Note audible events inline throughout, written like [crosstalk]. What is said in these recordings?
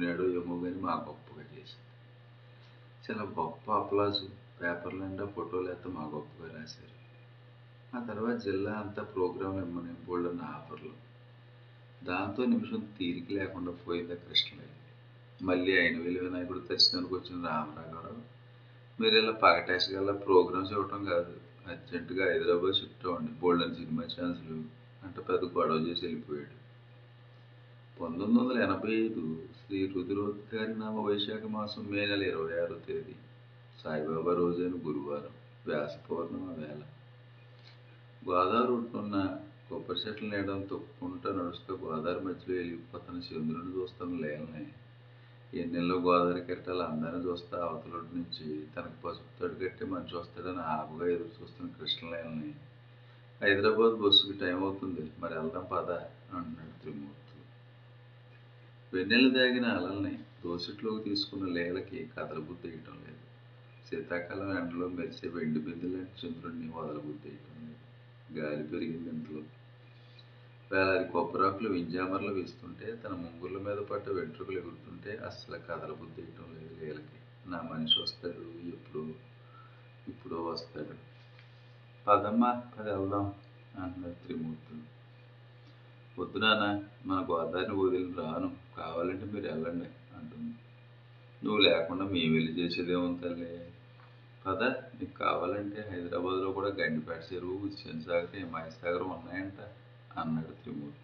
ఒప్పుకున్నాడో ఏమో కానీ మా గొప్పగా చేసింది చాలా గొప్ప అప్లాజు పేపర్లు నిండా ఫోటోలు అయితే మా గొప్పగా రాశారు. ఆ తర్వాత జిల్లా అంతా ప్రోగ్రాం ఇమ్మని బోల్డన్న ఆఫర్లు. దాంతో నిమిషం తీరిక లేకుండా పోయింది ఆ మళ్ళీ అయిన వెళ్ళి వినాయకుడు దర్శనానికి వచ్చిన రామరాఘవరావు. మీరు ఇలా పగటేసగల ప్రోగ్రామ్స్ ఇవ్వటం కాదు. అర్జెంటుగా హైదరాబాద్ షిఫ్ట్ అవ్వండి. బోల్డన్ సినిమా ఛాన్సులు. అంటే పెద్ద గొడవ చేసి వెళ్ళిపోయాడు. పంతొమ్మిది వందల ఎనభై ఐదు శ్రీ రుద్రోద్గారి నామ వైశాఖ మాసం మే నెల ఇరవై ఆరో తేదీ. సాయిబాబా రోజైన గురువారం వ్యాస పౌర్ణమ వేళ. గోదావరి ఒడ్డునున్న కొబ్బరి చెట్ల నీడను తొక్కుంటూ నడుస్తూ గోదావరి మధ్యలో వెళ్ళిపోతున్న చంద్రుని చూస్తున్న లేలని. ఎన్నెల్లో గోదావరి కెరటాలు అందరిని చూస్తా అవతలొడ్డు నుంచి తనకు పసుపు తడి కట్టి మనిషి వస్తాడని ఆపుగా ఎదురు చూస్తున్న కృష్ణలేలని హైదరాబాద్ బస్సుకి టైం అవుతుంది మరి వెళ్దాం పద అంటున్నాడు త్రిమూర్తి. వెన్నెల దాగిన అలల్ని దోసిట్లోకి తీసుకున్న లేలకి కదలబుద్ధి వేయటం లేదు. శీతాకాలం ఎండలో మెరిసే వెండి బిందులాంటి చంద్రుడిని చంద్రుడిని వదలబుద్ధి వేయటం లేదు. గాలి పెరిగింది ఇంట్లో వేలాది కొబ్బరాకులు వింజామర్లు వేస్తుంటే తన ముంగుళ్ళ మీద పడ్డ వెంట్రుకలు ఎగురుతుంటే అస్సలు కదలబుద్ధి వేయటం లేదు లేలకి. నా మనిషి వస్తాడు ఎప్పుడు ఇప్పుడో వస్తాడు. పదమ్మా పద వెళ్దాం అన్నారు త్రిమూర్తులు. వద్దు నాన్న మన గోదావరిని వదిలి రాను. కావాలంటే మీరు వెళ్ళండి అంటుంది. నువ్వు లేకుండా మేము వెళ్ళి చేసేదేమో తల్లి? పద నీకు కావాలంటే హైదరాబాద్లో కూడా గండిపేట చెరువు హుస్సేన్ సాగర్ ఉన్నాయంట అన్నాడు త్రిమూర్తి.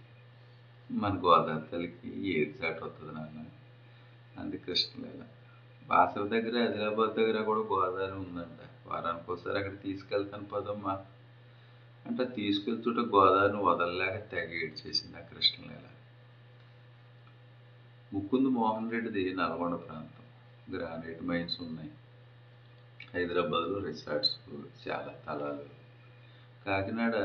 మన గోదావరి తల్లికి ఏది చాటు వస్తుంది నాన్న? అంది కృష్ణలీల బాసర దగ్గర ఆదిలాబాద్ దగ్గర కూడా గోదావరి ఉందంట. వారానికి ఒకసారి అక్కడ తీసుకెళ్తాను పదమ్మా. అంటే తీసుకెళ్తుంటే గోదావరిని వదలలేక తెగ ఏడ్చేసింది ఆ కృష్ణలీల ముకుంద్ మోహన్ రెడ్డిది నల్గొండ ప్రాంతం. గ్రానైట్ మైన్స్ ఉన్నాయి. హైదరాబాద్లో రిసార్ట్స్ చాలా స్థలాలు. కాకినాడ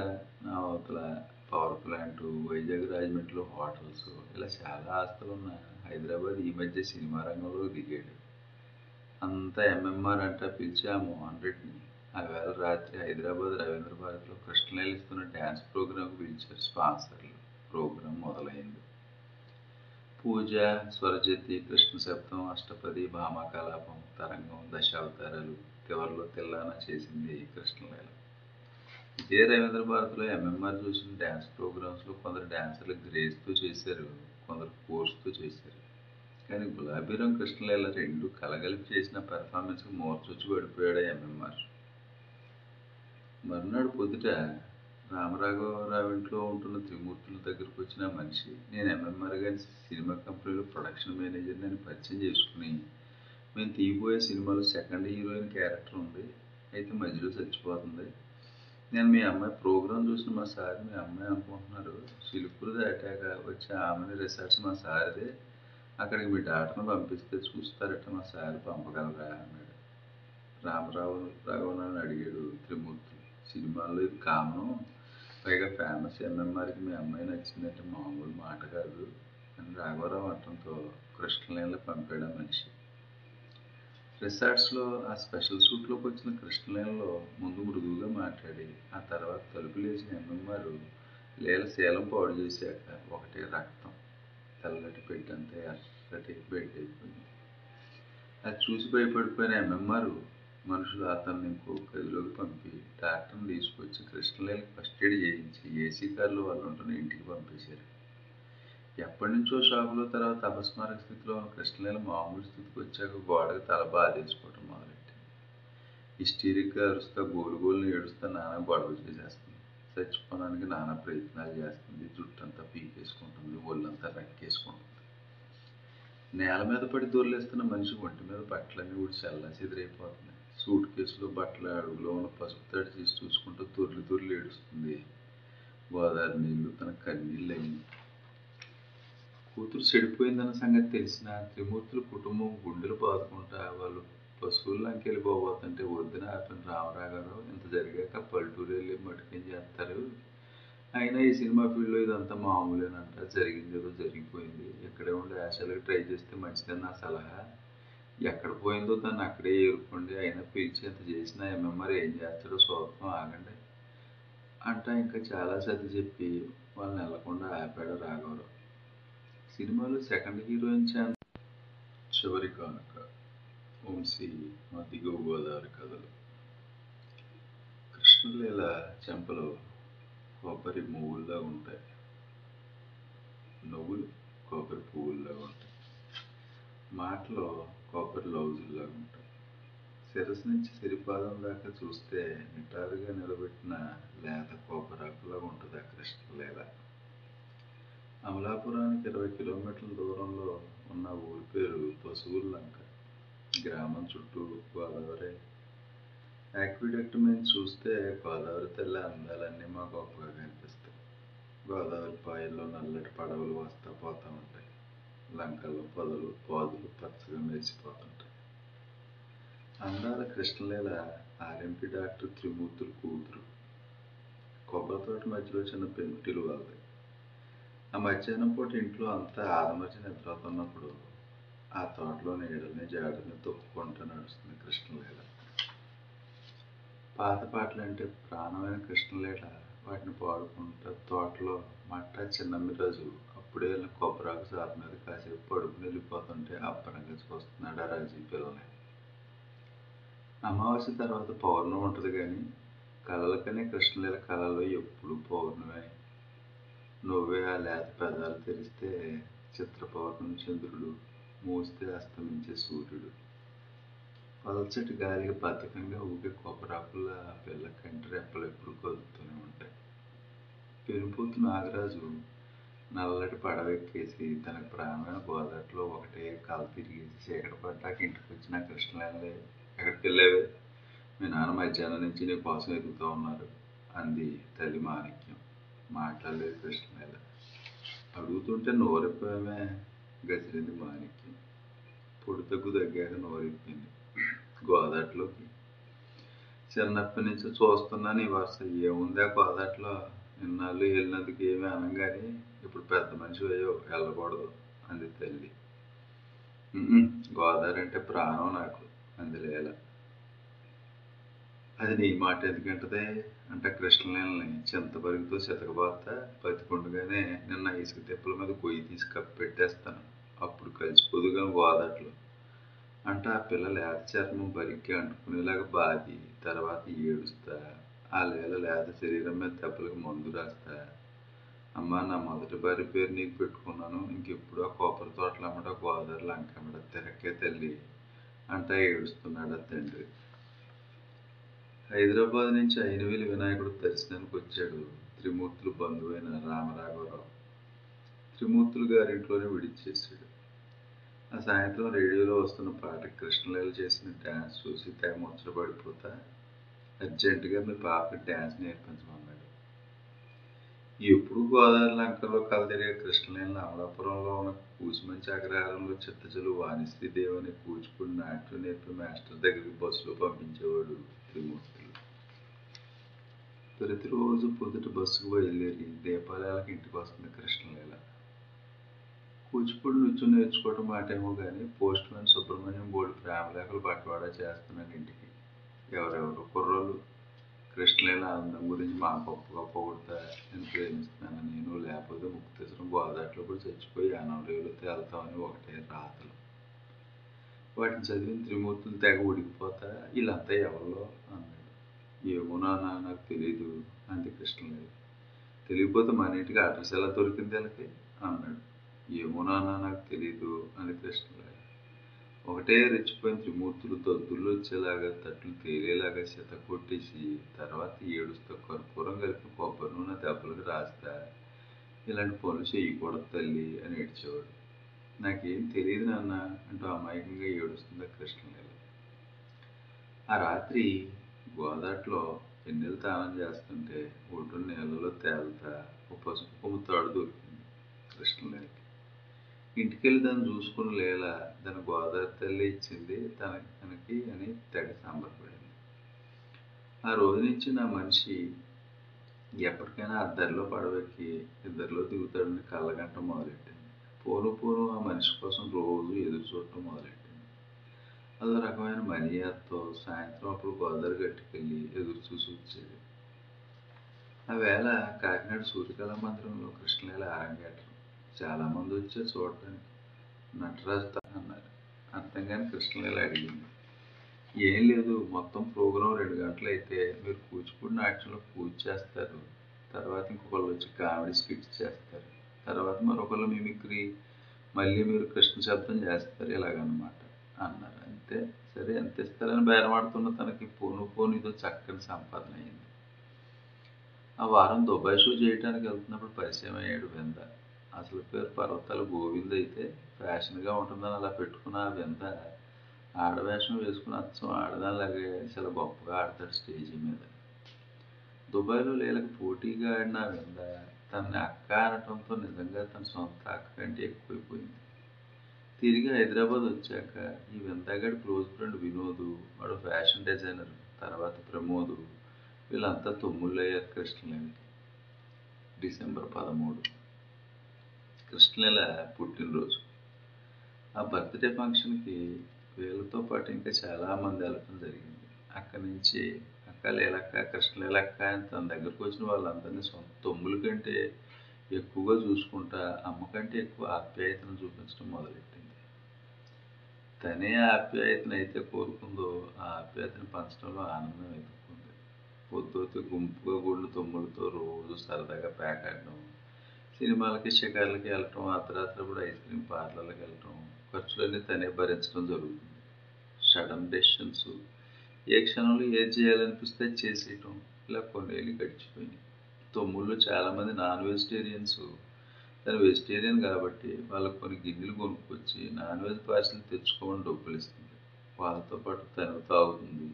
నా అవతల పవర్ ప్లాంట్ వైజాగ్ రాజమండ్రిలో హోటల్స్ ఇలా చాలా ఆస్తులు ఉన్న హైదరాబాద్ ఈ మధ్య సినిమా రంగంలో దిగాడు. అంతా ఎంఎంఆర్ అంటా పిలిచి ఆ మోహన్ రెడ్డిని. ఆ వేళ రాత్రి హైదరాబాద్ రవీంద్ర భారత్లో కృష్ణ ఇస్తున్న డ్యాన్స్ ప్రోగ్రాంకి పిలిచారు స్పాన్సర్లు. ప్రోగ్రాం మొదలైంది. పూజ స్వరజతి కృష్ణ శబ్దం అష్టపది భామకలాపం తరంగం దశావతారాలు చివరిలో తెల్లాన చేసింది కృష్ణలీల ఇదే రవీంద్ర భారతిలో ఎంఎంఆర్ చూసిన డ్యాన్స్ ప్రోగ్రామ్స్లో కొందరు డ్యాన్సర్లు గ్రేస్తో చేశారు కొందరు కోర్స్తో చేశారు. కానీ గులాబీరం కృష్ణలీల రెండు కలగలిపి చేసిన పెర్ఫార్మెన్స్కి మోర్చొచ్చి పడిపోయాడు ఎంఎంఆర్ మర్నాడు పొద్దుట రామరాఘవ రావు ఇంట్లో ఉంటున్న త్రిమూర్తుల దగ్గరకు వచ్చిన మనిషి నేను ఎంఎంఆర్ గారి సినిమా కంపెనీలో ప్రొడక్షన్ మేనేజర్ని అని పరిచయం చేసుకుని మేము తీయబోయే సినిమాలో సెకండ్ హీరోయిన్ క్యారెక్టర్ ఉంది అయితే మధ్యలో చచ్చిపోతుంది. నేను మీ అమ్మాయి ప్రోగ్రాం చూసిన మా సార్ మీ అమ్మాయి అనుకుంటున్నారు. చిలుకూరు దాటాక వచ్చే ఆమెని రిసార్ట్స్ మా సార్దే. అక్కడికి మీ డాక్టర్ని పంపిస్తే చూస్తారట మా సార్ పంపగలరా? అన్నాడు. రామరావు రాఘవరావు అడిగాడు త్రిమూర్తి. సినిమాల్లో ఇది కామనం. పైగా ఫేమస్ ఎంఎంఆర్కి మీ అమ్మాయి నచ్చిందంటే మామూలు మాట కాదు. అని రాఘవరావు అర్థంతో కృష్ణలీల పంపాడు ఆ మనిషి. రిసార్ట్స్లో ఆ స్పెషల్ సూట్లోకి వచ్చిన కృష్ణలేన్లో ముందు మృదువుగా మాట్లాడి ఆ తర్వాత తలుపు లేచిన ఎంఎంఆర్ లీల శీలం పాడు చేశాక ఒకటే రక్తం తెల్లటి పెట్టంతే ఎర్రటి బెడ్ అయిపోయింది. అది చూసి భయపడిపోయిన ఎంఎంఆర్ మనుషులు అతన్ని ఇంకో గదిలోకి పంపి డాక్టర్ని తీసుకొచ్చి కృష్ణలీలకి ఫస్ట్ ఎయిడ్ చేయించి ఏసీ కార్లో వాళ్ళు ఉంటున్న ఇంటికి పంపేశారు. ఎప్పటి నుంచో షాపులో తర్వాత అపస్మారక స్థితిలో ఉన్న కృష్ణలీల మామూలు స్థితికి వచ్చాక గోడకు తల బాధేసుకోవటం మొదలెట్టింది. హిస్టీరిక్గా అరుస్తా గోలు గోలుని ఏడుస్తా నానా గొడవ చేసేస్తుంది. చచ్చిపోవడానికి నానా ప్రయత్నాలు చేస్తుంది. జుట్టంతా పీకేసుకుంటుంది. ఒళ్ళంతా రక్కేసుకుంటుంది. నేల మీద పడి దొర్లేస్తున్న మనిషి ఒంటి మీద బట్టలన్నీ కూడా చల్లా సూట్ కేసులో బట్టల అడుగులో ఉన్న పసుపు తడి తీసి చూసుకుంటూ తొర్లి తొర్లి ఏడుస్తుంది. గోదావరి నీళ్ళు తన కన్నీళ్ళు అయింది కూతురు చెడిపోయిందన్న సంగతి తెలిసిన త్రిమూర్తుల కుటుంబం గుండెలు బాదుకుంటా వాళ్ళు పశువుల్లోకి వెళ్ళిపోబోతుంటే వద్దున అతను రామరాగారావు ఇంత జరిగాక పల్లెటూరు వెళ్ళి మటుకేం చేస్తారు? అయినా ఈ సినిమా ఫీల్డ్లో ఇదంతా మామూలేనంట. జరిగింది ఏదో జరిగిపోయింది. ఇక్కడే ఉండి ఆశలకు ట్రై చేస్తే మంచిదని నా సలహా. ఎక్కడ పోయిందో దాన్ని అక్కడే ఏరుకోండి అయినా పిలిచి ఎంత చేసినా ఎంఎంఆర్ ఏం చేస్తాడో చూద్దాం ఆగండి అంటా. ఇంకా చాలా సర్ది చెప్పి వాళ్ళని వెళ్ళకుండా ఆపాడు రాఘవరావు. సినిమాలో సెకండ్ హీరోయిన్ ఛాన్స్ చివరి కానుక వంశీ మా దిగువ గోదావరి కథలు. కృష్ణలీల చెంపలు కొబ్బరి పువ్వుల్లా ఉంటాయి. నువ్వులు కొబ్బరి పువ్వుల్లా ఉంటాయి. మాటలో కాపర్ లౌజుల్లా ఉంటాయి శిరస్సు నుంచి సిరిపాదం దాకా చూస్తే నిటారుగా నిలబెట్టిన లేత కోపరాకులా ఉంటుంది ఆ కృష్ణలీల అమలాపురానికి ఇరవై కిలోమీటర్ల దూరంలో ఉన్న ఊరి పేరు పశువుల్లంక గ్రామం చుట్టూ గోదావరి. యాక్విడక్ట్ మీద చూస్తే గోదావరి తెల్ల అందాలన్నీ మాకు గొప్పగా కనిపిస్తాయి. గోదావరి పాయల్లో నల్లటి పడవలు వస్తా పోతూ ఉంటాయి. లంకలు పొదలు పోదులు పచ్చగా మెరిసిపోతుంటాయి. అందాల కృష్ణలీల ఆర్ఎంపి డాక్టర్ త్రిమూర్తులు కూతురు. కొబ్బరి తోట మధ్యలో చిన్న పెంకుటిలు వాళ్ళది. ఆ మధ్యాహ్నం పూట ఇంట్లో అంతా ఆదమర్చి నిద్రపోతున్నప్పుడు ఆ తోటలో నీడల్ని జాడల్ని తొక్కుకుంటూ నడుస్తుంది కృష్ణలీల. పాత పాటలు అంటే ప్రాణమైన కృష్ణలీల వాటిని పాడుకుంటూ తోటలో మట్ట చిన్నమ్మి రోజు వెళ్ళిన కొబ్బరాకు సార్ మీద కాసేపు పడుకుని వెళ్ళిపోతుంటే అప్పనంగా చూస్తున్నాడు ఆ రాజీ పిల్లని. అమావాస్య తర్వాత పౌర్ణమి ఉంటుంది కానీ కళలకనే కృష్ణలీల కళలో ఎప్పుడు పౌర్ణమే. నువ్వే ఆ లేత పెదాలు తెరిస్తే చిత్రపౌర్ణం చంద్రుడు మూస్తే అస్తమించే సూర్యుడు. పలచటి గాలికి బద్ధకంగా ఊగే కొబ్బరాకుల పిల్ల కంటి రెప్పలు ఎప్పుడు కదులుతూనే ఉంటాయి. పెనుపూతు నాగరాజు నల్లటి పడవెక్కేసి తనకు ప్రాణమైన గోదాట్లో ఒకటే కల తిరిగేసి చీకటి పడ్డాక ఇంటికి వచ్చిన కృష్ణలే ఎక్కడికి వెళ్ళేవే? మీ నాన్న మధ్యాహ్నం నుంచి నీ కోసం ఎదుగుతూ ఉన్నారు. అంది తల్లి మాణిక్యం. మాట్లాడలేదు కృష్ణలేల అడుగుతుంటే నోరెప్పమే గసిరింది మాణిక్యం. పొడి తగ్గు తగ్గాక నోరెప్పింది. గోదాట్లోకి. చిన్నప్పటి నుంచి చూస్తున్నాను ఈ వరుస ఏముంది ఆ గోదాట్లో? ఇన్నాళ్ళు వెళ్ళినందుకు ఏమీ అనగానే ఇప్పుడు పెద్ద మనిషి అయ్యో వెళ్ళకూడదు అంది తల్లి. గోదావరి అంటే ప్రాణం నాకు అంది అది నీ మాట ఎందుకంటదే? అంటే కృష్ణలీలని చింతబరిగితో చితకబాత బతికుండగానే నిన్న ఇసుక తిప్పల మీద కొయ్యి తీసి కప్పి పెట్టేస్తాను. అప్పుడు కలిసిపోదుగా గోదాట్లో అంటే ఆ పిల్ల లేత చర్మం బరిగ్గా అంటుకునేలాగా బాది తర్వాత ఏడుస్తా ఆ లీల లేత శరీరం మీద దెబ్బలకు మందు రాస్తా అమ్మా నా మొదటి భార్య పేరు నీకు పెట్టుకున్నాను. ఇంకెప్పుడు ఆ కొబ్బరి తోటలు అమ్మట గోదావరి లంకమ్మట తిరక్కే తల్లి అంటా ఏడుస్తున్నాడు ఆ తండ్రి. హైదరాబాద్ నుంచి అయినవేలి వినాయకుడు దర్శనానికి వచ్చాడు త్రిమూర్తులు బంధువైన రామరాఘవరావు. త్రిమూర్తులు గారింట్లోనే విడిచేశాడు. ఆ సాయంత్రం రేడియోలో వస్తున్న పాట కృష్ణలీల చేసిన డ్యాన్స్ చూసి తెగ ముచ్చట పడిపోతా అర్జెంటుగా మీ పాపకి డ్యాన్స్ నేర్పించమన్నాడు. ఎప్పుడు గోదావరి లంకలో కలదిరిగే కృష్ణలీల అమలాపురంలో ఉన్న కూచిమంచి అగ్రహారంలో చిత్తచలు వాణిశ్రీదేవి దేవుని కూచిపూడి నాట్యం నేర్పి మాస్టర్ దగ్గరికి బస్సులో పంపించేవాడు త్రిమూర్తులు. ప్రతిరోజు పొద్దుట బస్సుకు బయలుదేరి దీపాలయాలకు ఇంటికి వస్తుంది కృష్ణలీల. కూచిపూడి నృత్యం నేర్చుకోవడం మాటేమో కానీ పోస్ట్ మ్యాన్ సుబ్రహ్మణ్యం బోర్డు ప్రేమలేఖలు బట్వాడా చేస్తున్నాడు ఇంటికి. ఎవరెవరు కుర్రోళ్ళు? కృష్ణలీల ఆనందం గురించి మా గొప్పగా పొగుడతా నేను ప్రేమిస్తున్నాను నేను. లేకపోతే ముక్తేశ్వరం గోదాట్లో కూడా చచ్చిపోయి అనంరేవులో తేలుతామని ఒకటే రాతలు. వాటిని చదివిన త్రిమూర్తులు తెగ ఉడికిపోతా వీళ్ళంతా ఎవరిలో అన్నాడు. ఏమో నాన్న నాకు తెలియదు అంది కృష్ణలేదు తెలియకపోతే మన ఇంటికి అడ్రస్ ఎలా దొరికింది వాళ్ళకి? అన్నాడు. ఏమో నాన్న నాకు తెలియదు అని కృష్ణ ఒకటే రెచ్చిపోయిన త్రిమూర్తులతో దుల్లొచ్చేలాగా వచ్చేలాగా తట్లు తేలేలాగా శత కొట్టేసి తర్వాత ఏడుస్తూ కర్పూరం కలిపి కొబ్బరి నూనె దెబ్బలకు రాస్తా ఇలాంటి పనులు చేయకూడదు తల్లి అని ఏడ్చేవాడు. నాకేం తెలియదు నాన్న అంటూ అమాయకంగా ఏడుస్తుంది కృష్ణలీల ఆ రాత్రి గోదాట్లో ఎన్నెలు తానం చేస్తుంటే ఒడ్డు నీళ్ళలో తేలుతా ఓ పసుపు కొమ్ము తాడు దొరికింది కృష్ణలీలకి ఇంటికెళ్ళి దాన్ని చూసుకుని లేల దాని గోదావరి తల్లి ఇచ్చింది తన తనకి అని తెగ సంబరపడింది ఆ రోజు నుంచి నా మనిషి ఎప్పటికైనా అద్దరిలో పడవెక్కి ఇద్దరిలో దిగుతాడని కళ్ళగంట మొదలెట్టింది. పోను పోను ఆ మనిషి కోసం రోజు ఎదురు చూడటం మొదలెట్టింది. అదో రకమైన మనీయాతో సాయంత్రం అప్పుడు గోదావరి గట్టుకెళ్ళి ఎదురు చూసి వచ్చేది. ఆ వేళ కాకినాడ సూర్యకళా మందిరంలో కృష్ణలీల అరంగేట్రం చాలామంది వచ్చారు చూడటానికి నటరాజు అన్నారు. అర్థం కానీ కృష్ణలీల అడిగింది. ఏం లేదు మొత్తం ప్రోగ్రాం రెండు గంటలు అయితే మీరు కూచిపూడి నాట్యంలో పూజ చేస్తారు. తర్వాత ఇంకొకళ్ళు వచ్చి కామెడీ స్కిట్స్ చేస్తారు. తర్వాత మరొకళ్ళు మిమిక్రీ మళ్ళీ మీరు కృష్ణ శబ్దం చేస్తారు ఇలాగనమాట అన్నారు. అంతే. సరే ఎంత ఇస్తారని బేరమాడుతున్న తనకి పోను పోను ఇదో చక్కని సంపాదన అయింది. ఆ వారం దుబాయ్ షో చేయడానికి వెళ్తున్నప్పుడు పరిచయం అయ్యాడు వింద. అసలు పేరు పర్వతాల గోవింద్ అయితే ఫ్యాషన్గా ఉంటుందని అలా పెట్టుకున్న ఆ ఆడవేషం వేసుకుని అచ్చం ఆడదానిలాగే చాలా గొప్పగా ఆడతాడు స్టేజి మీద. దుబాయ్లో లీలకు పోటీగా ఆడిన ఆ వింద తనని అక్క అనటంతో నిజంగా తన సొంత అక్క కంటే ఎక్కువైపోయింది. తిరిగి హైదరాబాద్ వచ్చాక ఈ వింతగాడి క్లోజ్ ఫ్రెండ్ వినోదు వాడు ఫ్యాషన్ డిజైనర్ తర్వాత ప్రమోదు వీళ్ళంతా తొమ్మిళ్ళయ్యారు కృష్ణలేలకి డిసెంబర్ పదమూడు. కృష్ణలీల పుట్టినరోజు. ఆ బర్త్డే ఫంక్షన్కి వీళ్ళతో పాటు ఇంకా చాలామంది వెళ్ళటం జరిగింది. అక్కడి నుంచి అక్క లేలక్క కృష్ణలీలక్క అని తన దగ్గరకు వచ్చిన వాళ్ళందరినీ సొంత తమ్ముల కంటే ఎక్కువగా చూసుకుంటా అమ్మ కంటే ఎక్కువ ఆప్యాయతను చూపించడం మొదలెట్టింది. తనే ఆప్యాయతను అయితే కోరుకుందో ఆ ఆప్యాయతను పంచడంలో ఆనందం ఎదుర్కొంది పొద్దుతో గుంపుగా గుళ్ళు తమ్ములతో రోజు సరదాగా పేకాడడం సినిమాలకి షికార్లకి వెళ్ళటం అర్ధరాత్రి కూడా ఐస్ క్రీమ్ పార్లర్లకు వెళ్ళటం ఖర్చులన్నీ తనే భరించడం జరుగుతుంది. Sudden decisions. ఏ క్షణంలో ఏది చేయాలనిపిస్తే చేసేయటం. ఇలా కొన్నేళ్ళు గడిచిపోయినాయి. తొమ్ముళ్ళు చాలామంది నాన్ వెజిటేరియన్స్ తను వెజిటేరియన్ కాబట్టి వాళ్ళకు కొన్ని గిన్నెలు కొనుక్కొచ్చి నాన్ వెజ్ పార్సల్ తెచ్చుకోమని డబ్బులు ఇస్తుంది. వాళ్ళతో పాటు తను తాగుతుంది.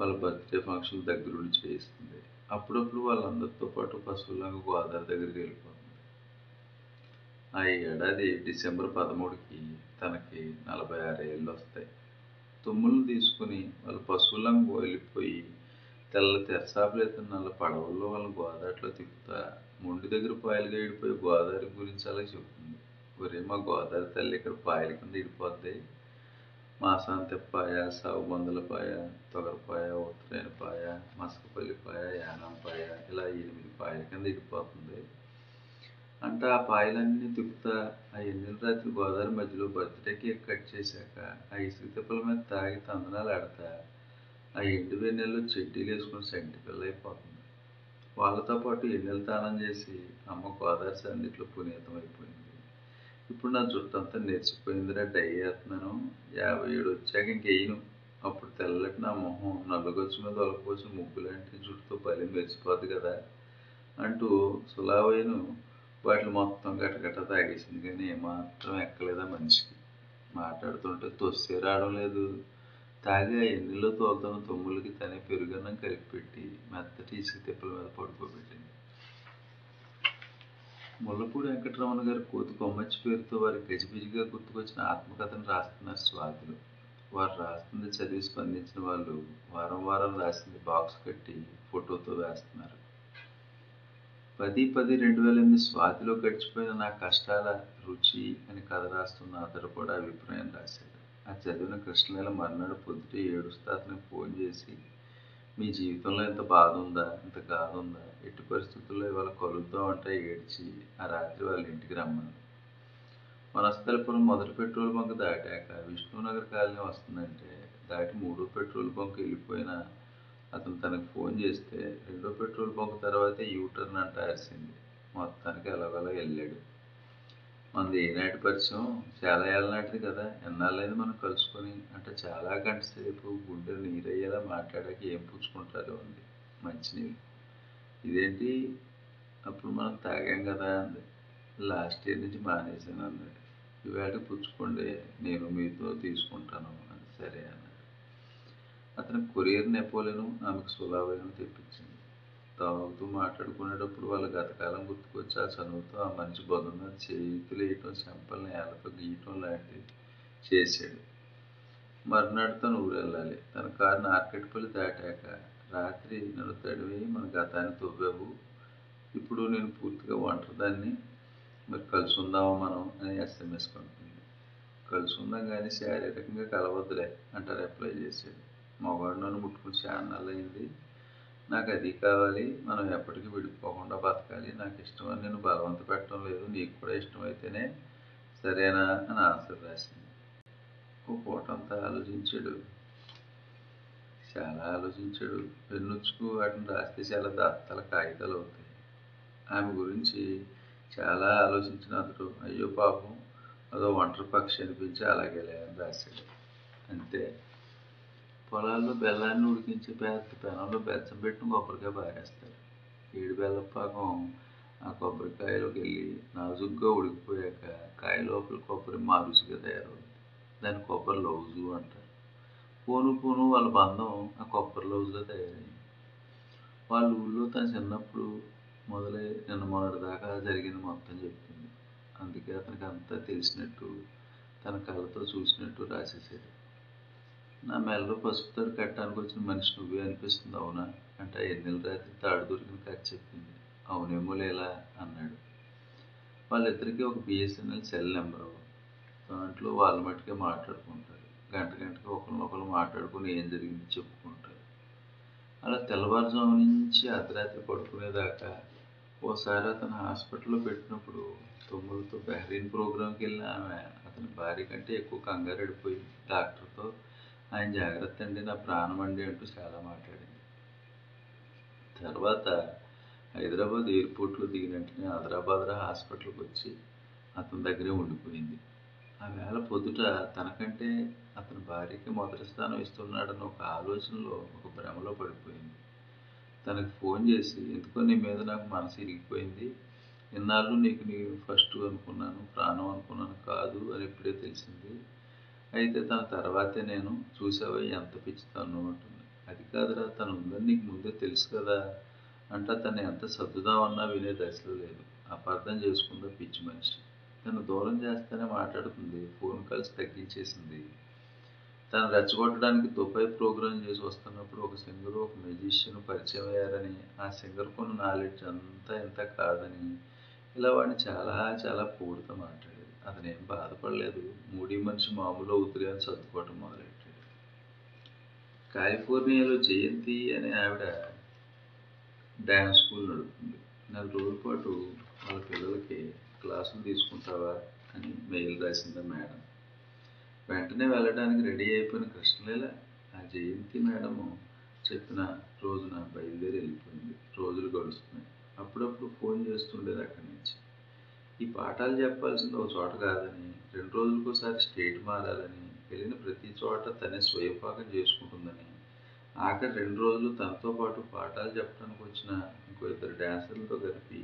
వాళ్ళ బర్త్డే ఫంక్షన్ దగ్గరుండి చేయిస్తుంది. అప్పుడప్పుడు వాళ్ళందరితో పాటు పశువులాగా గోదావరి దగ్గరికి వెళ్ళిపోతుంది ఆ ఏడాది డిసెంబర్ పదమూడుకి తనకి నలభై ఆరు ఏళ్ళు వస్తాయి. తుమ్ములు తీసుకుని వాళ్ళ పశువులను వెళ్ళిపోయి తెల్ల తెరసాపలేతున్న వాళ్ళ పడవల్లో వాళ్ళ గోదావరిలో తిప్పుతా మొండి దగ్గర పాయలుగా ఇడిపోయి గోదావరి గురించి అలా చెప్తుంది ఒరే మా గోదావరి తల్లి ఇక్కడ పాయల కింద ఇడిపోద్ది. మాసాంతెప్పాయ సాగుబందలపాయ తొగరపాయ ఉత్తరాయణ పాయ మసకపల్లి పాయ యానం పాయ ఇలా ఎనిమిది పాయల కింద ఇడిపోతుంది. అంటే ఆ పాయలన్నీ తిప్పుతా ఆ ఎన్నెల రాత్రి గోదావరి మధ్యలో బర్త్డే కేక్ కట్ చేశాక ఆ ఇసుక తిప్పల మీద తాగి తందనాలు ఆడతా ఆ ఎండు వెన్నెల్లో చెడ్డీలు వేసుకుని సంటి పిల్ల అయిపోతుంది. వాళ్ళతో పాటు ఎన్నెలు తానం చేసి అమ్మ గోదావరి సందిట్లో పునీతం అయిపోయింది. ఇప్పుడు నా జుట్టు అంతా నెరిచిపోయిందిరా డై వేస్తున్నాను యాభై ఏడు వచ్చాక ఇంకేయను అప్పుడు తెల్లటి నా మొహం నల్లగొచ్చు మీద ఒలకోసి ముగ్గులాంటి జుట్టుతో బలి మెరిసిపోద్ది కదా అంటూ సులావైను. వాటిని మొత్తం గటగట తాగేసింది కానీ ఏమాత్రం ఎక్కలేదా మనిషికి. మాట్లాడుతుంటే తొస్సే రావడం లేదు. తాగా ఎన్నిలో తోలుతున్న తొమ్ములకి తనే పెరుగన్నం కలిపి పెట్టి మెత్తటి ఇసుక తిప్పల మీద పడుకోబెట్టింది. ముల్లపూడి వెంకటరమణ గారు కోతి కొమ్మచ్చి పేరుతో వారి గజిబిజిగా గుర్తుకొచ్చిన ఆత్మకథను రాస్తున్నారు స్వాతులు. వారు రాస్తుంది చదివి స్పందించిన వాళ్ళు వారం వారం రాసింది బాక్స్ కట్టి ఫోటోతో వేస్తున్నారు. పది పది రెండు వేల ఎనిమిది స్వాతిలో గడిచిపోయిన నా కష్టాల రుచి అని కథ రాస్తున్న అతడు కూడా అభిప్రాయం రాశాడు. ఆ చదివిన కృష్ణలీల మర్నాడు పొద్దుటే ఏడుస్తా అతనికి ఫోన్ చేసి మీ జీవితంలో ఇంత బాధ ఉందా? ఇంత గాథ ఉందా? ఎట్టి పరిస్థితుల్లో ఇవాళ కలుద్దాం అంటే ఏడ్చి ఆ రాత్రి వాళ్ళ ఇంటికి రమ్మను. వనస్థలపురం మొదటి పెట్రోల్ బంక్ దాటాక విష్ణునగర్ కాలనీ వస్తుందంటే దాటి మూడో పెట్రోల్ బంక్ వెళ్ళిపోయిన అతను తనకు ఫోన్ చేస్తే రెండో పెట్రోల్ బంక్ తర్వాతే యూటర్న్ అంట మొత్తానికి ఎలాగోలా వెళ్ళాడు. మనది ఏనాటి పరిచయం? చాలా ఏళ్ళ నాటిది కదా. ఎన్నాళ్ళైంది మనం కలుసుకొని? అంటే చాలా గంట సేపు గుండె నీరయ్యేలా మాట్లాడాక ఏం పుచ్చుకుంటారో ఉంది మంచినీళ్ళు ఇదేంటి? అప్పుడు మనం తాగాం కదా అంది. లాస్ట్ ఇయర్ నుంచి మానేసాను అన్నాడు ఇవాళ పుచ్చుకోండి. నేను మీతో తీసుకుంటాను అని సరే అని అతను కొరియర్ నెపోలను ఆమెకు సులాభైన తెప్పించింది. తాగుతూ మాట్లాడుకునేటప్పుడు వాళ్ళ గతకాలం గుర్తుకొచ్చి ఆ చనువుతో ఆ మనిషి బొధన చేతులు వేయటం చెంపల్ని నేలతో గీయటం లాంటివి చేశాడు. మర్నాడు తను ఊరు వెళ్ళాలి తన కారు నార్కెట్పల్లి దాటాక రాత్రి నన్ను తడివి మన గతాన్ని తవ్వావు. ఇప్పుడు నేను పూర్తిగా ఒంటరిదాన్ని. మరి కలిసి ఉందామా మనం అని ఎస్ఎంఎస్ పంపింది. కలిసి ఉందాం కానీ శారీరకంగా కలవద్దులే అంటారు అప్లై చేశాడు. మగవాడు నన్ను ముట్టుకుని చాలా అయింది. నాకు అది కావాలి మనం ఎప్పటికీ విడిపోకుండా బతకాలి. నాకు ఇష్టమని నేను బలవంత పెట్టడం లేదు. నీకు కూడా ఇష్టమైతేనే సరేనా అని ఆన్సర్ రాసింది. ఓ పూటంతా ఆలోచించాడు. చాలా ఆలోచించాడు. పెన్నుచ్చుకు వాటిని రాస్తే చాలా దత్తల కాగితాలు అవుతాయి. ఆమె గురించి చాలా ఆలోచించిన అతడు అయ్యో పాపం అదో ఒంటరి పక్షి అనిపించి అలాగే అని రాశాడు. అంతే. పొలాల్లో బెల్లాన్ని ఉడికించి పెద్ద పెనంలో బెచ్చం పెట్టిన కొబ్బరికాయ పారేస్తారు. ఏడు బెల్లపాకం ఆ కొబ్బరికాయలోకి వెళ్ళి నాజుగ్గా ఉడికిపోయాక కాయ లోపల కొబ్బరి మారుసుగా తయారవుతుంది దాన్ని కొబ్బరి లౌజు అంటారు. పోను పోను వాళ్ళ బంధం ఆ కొబ్బరి లౌజులో తయారైంది వాళ్ళ ఊళ్ళో తన చిన్నప్పుడు మొదలై నిన్న మొన్నటి దాకా జరిగింది మొత్తం చెప్తుంది అందుకే అతనికి అంతా తెలిసినట్టు తన కళ్ళతో చూసినట్టు రాసేసాడు నా మెల్లో పసుపుతో కట్టడానికి వచ్చిన మనిషి నువ్వే అనిపిస్తుంది అవునా? అంటే ఎన్నెల రాత్రి తాడు దొరికిన కథ చెప్పింది. అవునేమో లేలా అన్నాడు. వాళ్ళిద్దరికీ ఒక బిఎస్ఎన్ఎల్ సెల్ నెంబరు దాంట్లో వాళ్ళ మట్టుకే మాట్లాడుకుంటారు. గంట గంటకి ఒకరినొకరు మాట్లాడుకుని ఏం జరిగింది చెప్పుకుంటారు. అలా తెల్లవారుజాము నుంచి అర్ధరాత్రి పడుకునేదాకా ఓసారి అతను హాస్పిటల్లో పెట్టినప్పుడు తొమ్మిదితో బహ్రీన్ ప్రోగ్రాంకి వెళ్ళిన ఆమె అతని భార్య కంటే ఎక్కువ కంగారు పడిపోయి డాక్టర్తో ఆయన జాగ్రత్త అండి నా ప్రాణం అండి అంటూ చాలా మాట్లాడింది. తర్వాత హైదరాబాద్ ఎయిర్పోర్ట్లో దిగిన వెంటనే ఆదరాబాద్రా హాస్పిటల్కి వచ్చి అతని దగ్గరే ఉండిపోయింది. ఆ వేళ పొద్దుట తనకంటే అతని భార్యకి మొదటి స్థానం ఇస్తున్నాడన్న ఒక ఆలోచనలో ఒక భ్రమలో పడిపోయింది. తనకు ఫోన్ చేసి ఎందుకో నీ మీద నాకు మనసు ఇరిగిపోయింది. ఇన్నాళ్ళు నీకు నీ ఫస్ట్ అనుకున్నాను ప్రాణం అనుకున్నాను కాదు అని ఇప్పుడే తెలిసింది. అయితే తన తర్వాతే నేను చూసావా ఎంత పిచ్చితాను అంటుంది అది కాదురా తను ఉందని నీకు ముందే తెలుసు కదా అంట తను ఎంత సర్దుదామన్నా వినే దశలో లేదు. అపార్థం చేసుకుందా పిచ్చి మనిషి. తను దూరం చేస్తేనే మాట్లాడుతుంది ఫోన్ కాల్స్ తగ్గించేసింది. తను రెచ్చగొట్టడానికి దుబాయ్ ప్రోగ్రాం చేసి వస్తున్నప్పుడు ఒక సింగర్ ఒక మెజిషియన్ పరిచయం అయ్యారని ఆ సింగర్ కొన్న నాలెడ్జ్ అంతా ఇంత కాదని ఇలా వాడిని చాలా చాలా పూడితో మాట్లాడేది అతను ఏం బాధపడలేదు. మూడీ మనిషి మామూలు అవుతుంది అని సర్దుకోవటం మొదలెట్టాడు. కాలిఫోర్నియాలో జయంతి అనే ఆవిడ డ్యాన్స్ స్కూల్ నడుపుతుంది. నెల రోజుల పాటు వాళ్ళ పిల్లలకి క్లాసులు తీసుకుంటావా అని మెయిల్ రాసిందా మేడం. వెంటనే వెళ్ళడానికి రెడీ అయిపోయిన కృష్ణలీల ఆ జయంతి మేడము చెప్పిన రోజున బయలుదేరి వెళ్ళిపోయింది. రోజులు గడుస్తున్నాయి. అప్పుడప్పుడు ఫోన్ చేస్తుండేది అక్కడి నుంచి. ఈ పాఠాలు చెప్పాల్సింది ఒక చోట కాదని రెండు రోజులకోసారి స్టేట్ మారాలని వెళ్ళిన ప్రతి చోట తనే స్వయంపాకం చేసుకుంటుందని ఆఖరి రెండు రోజులు తనతో పాటు పాఠాలు చెప్పడానికి వచ్చిన ఇంకో ఇద్దరు డ్యాన్సర్లతో కలిపి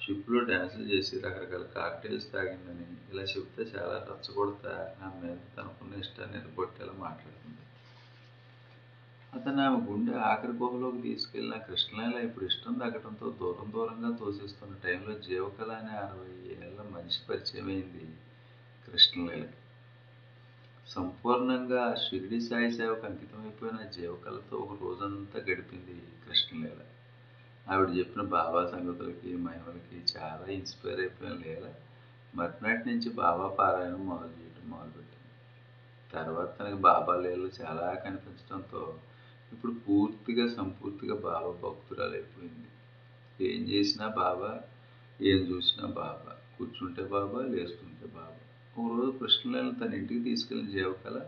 షిప్లో డ్యాన్సులు చేసి రకరకాల కాక్టైల్స్ తాగిందని ఇలా చెప్తే చాలా రచ్చగొడతా ఆమె మీద తనకున్న ఇష్టాన్ని ఎరగొట్టేలా మాట్లాడుతుంది. అతను ఆమె గుండె ఆఖరి గుహలోకి తీసుకెళ్ళిన కృష్ణలీల ఇప్పుడు ఇష్టం తగ్గడంతో దూరం దూరంగా తోసేస్తున్న టైంలో జీవకళ అనే అరవై ఏళ్ళ మనిషి పరిచయం అయింది కృష్ణలీలకి సంపూర్ణంగా షిరిడి సాయి సేవకు అంకితమైపోయిన జీవకళతో ఒక రోజంతా గడిపింది కృష్ణలీల. ఆవిడ చెప్పిన బాబా సంగతులకి మహిమలకి చాలా ఇన్స్పైర్ అయిపోయిన లీల. మర్నాటి నుంచి బాబా పారాయణం మొదలు చేయడం మొదలుపెట్టింది తర్వాత తనకి బాబా లీలలు చాలా కనిపించడంతో ఇప్పుడు పూర్తిగా సంపూర్తిగా బాబా భక్తురాలు అయిపోయింది. ఏం చేసినా బాబా ఏం చూసినా బాబా. కూర్చుంటే బాబా లేస్తుంటే బాబా. ఒకరోజు రోజు తన ఇంటికి తీసుకెళ్ళిన జీవకళ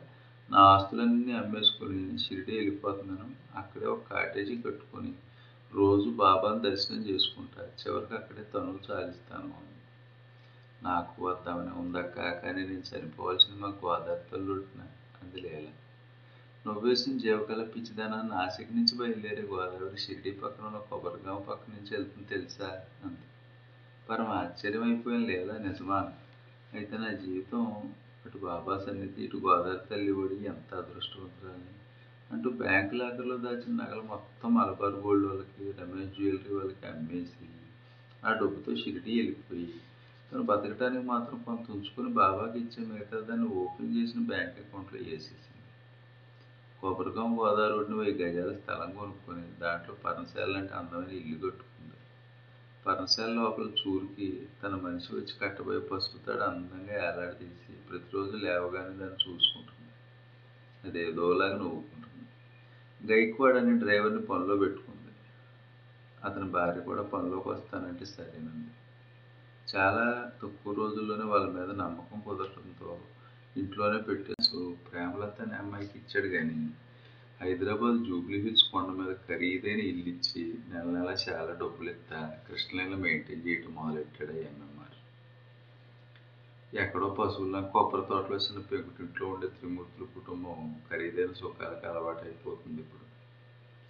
నా ఆస్తులన్నీ అమ్మేసుకొని షిరిడి వెళ్ళిపోతున్నాను. అక్కడే ఒక కాటేజీ కట్టుకొని రోజు బాబాను దర్శనం చేసుకుంటా. చివరికి అక్కడే తనులు చాలిస్తాను అని. నాకు వద్దామని ఉందక్క కానీ నేను చనిపోవాల్సిన మా గోదావరి తల్లుడిన అంది నువ్వేసిన జీవకళ పిచ్చిదానా నాసిక్ నుంచి బయలుదేరే గోదావరి షిరిడి పక్కన ఉన్న కొబ్బరిగాం పక్క నుంచి వెళ్తుంది తెలుసా? అంది. పరమ ఆశ్చర్యమైపోయిన. లేదా నిజమా? అయితే నా జీవితం అటు బాబా సన్నిధి ఇటు గోదావరి తల్లి ఒడి ఎంత అదృష్టవంతురాలి? అంటూ బ్యాంక్ లాకర్లో దాచిన నగలు మొత్తం మలబార్ గోల్డ్ వాళ్ళకి రమేష్ జ్యువెలరీ వాళ్ళకి అమ్మేసి ఆ డబ్బుతో షిరిడి వెళ్ళిపోయి తను బతకడానికి మాత్రం కొంత ఉంచుకొని బాబాకి ఇచ్చే మిగతా దాన్ని ఓపెన్ చేసిన బ్యాంక్ అకౌంట్లో వేసేసి కొబ్బరికాం గోదావరి ఒడ్డున వెయ్యి గజాల స్థలం కొనుక్కొని దాంట్లో పర్ణశాల లాంటి అందమైన ఇల్లు కట్టుకుంది. పర్ణశాల లోపల చూరికి తన మనిషి వచ్చి కట్టబోయే పసుపుతాడు అందంగా ఏలాడదీసి ప్రతిరోజు లేవగానే దాన్ని చూసుకుంటుంది. అదేదోలాగా నవ్వుకుంటుంది. గైక్వాడ్ అనే డ్రైవర్ని పనిలో పెట్టుకుంది. అతని భార్య కూడా పనిలోకి వస్తానంటే సరేనంది. చాలా తక్కువ రోజుల్లోనే వాళ్ళ మీద నమ్మకం కుదరడంతో ఇంట్లోనే పెట్టేసి సో ప్రేమలత అనే అమ్మాయికి ఇచ్చాడు కానీ హైదరాబాద్ జూబ్లీ హిల్స్ కొండ మీద ఖరీదైన ఇల్లు ఇచ్చి నెల నెల చాలా డబ్బులు ఇస్తా కృష్ణలైన్లో మెయింటైన్ చేయటం మొదలెట్టాడు ఆ ఎంఎంఆర్ ఎక్కడో పశువుల కొబ్బరి తోటలో చిన్న పెంకుటింట్లో ఉండే త్రిమూర్తుల కుటుంబం ఖరీదైన సుఖాలకు అలవాటు అయిపోతుంది ఇప్పుడు.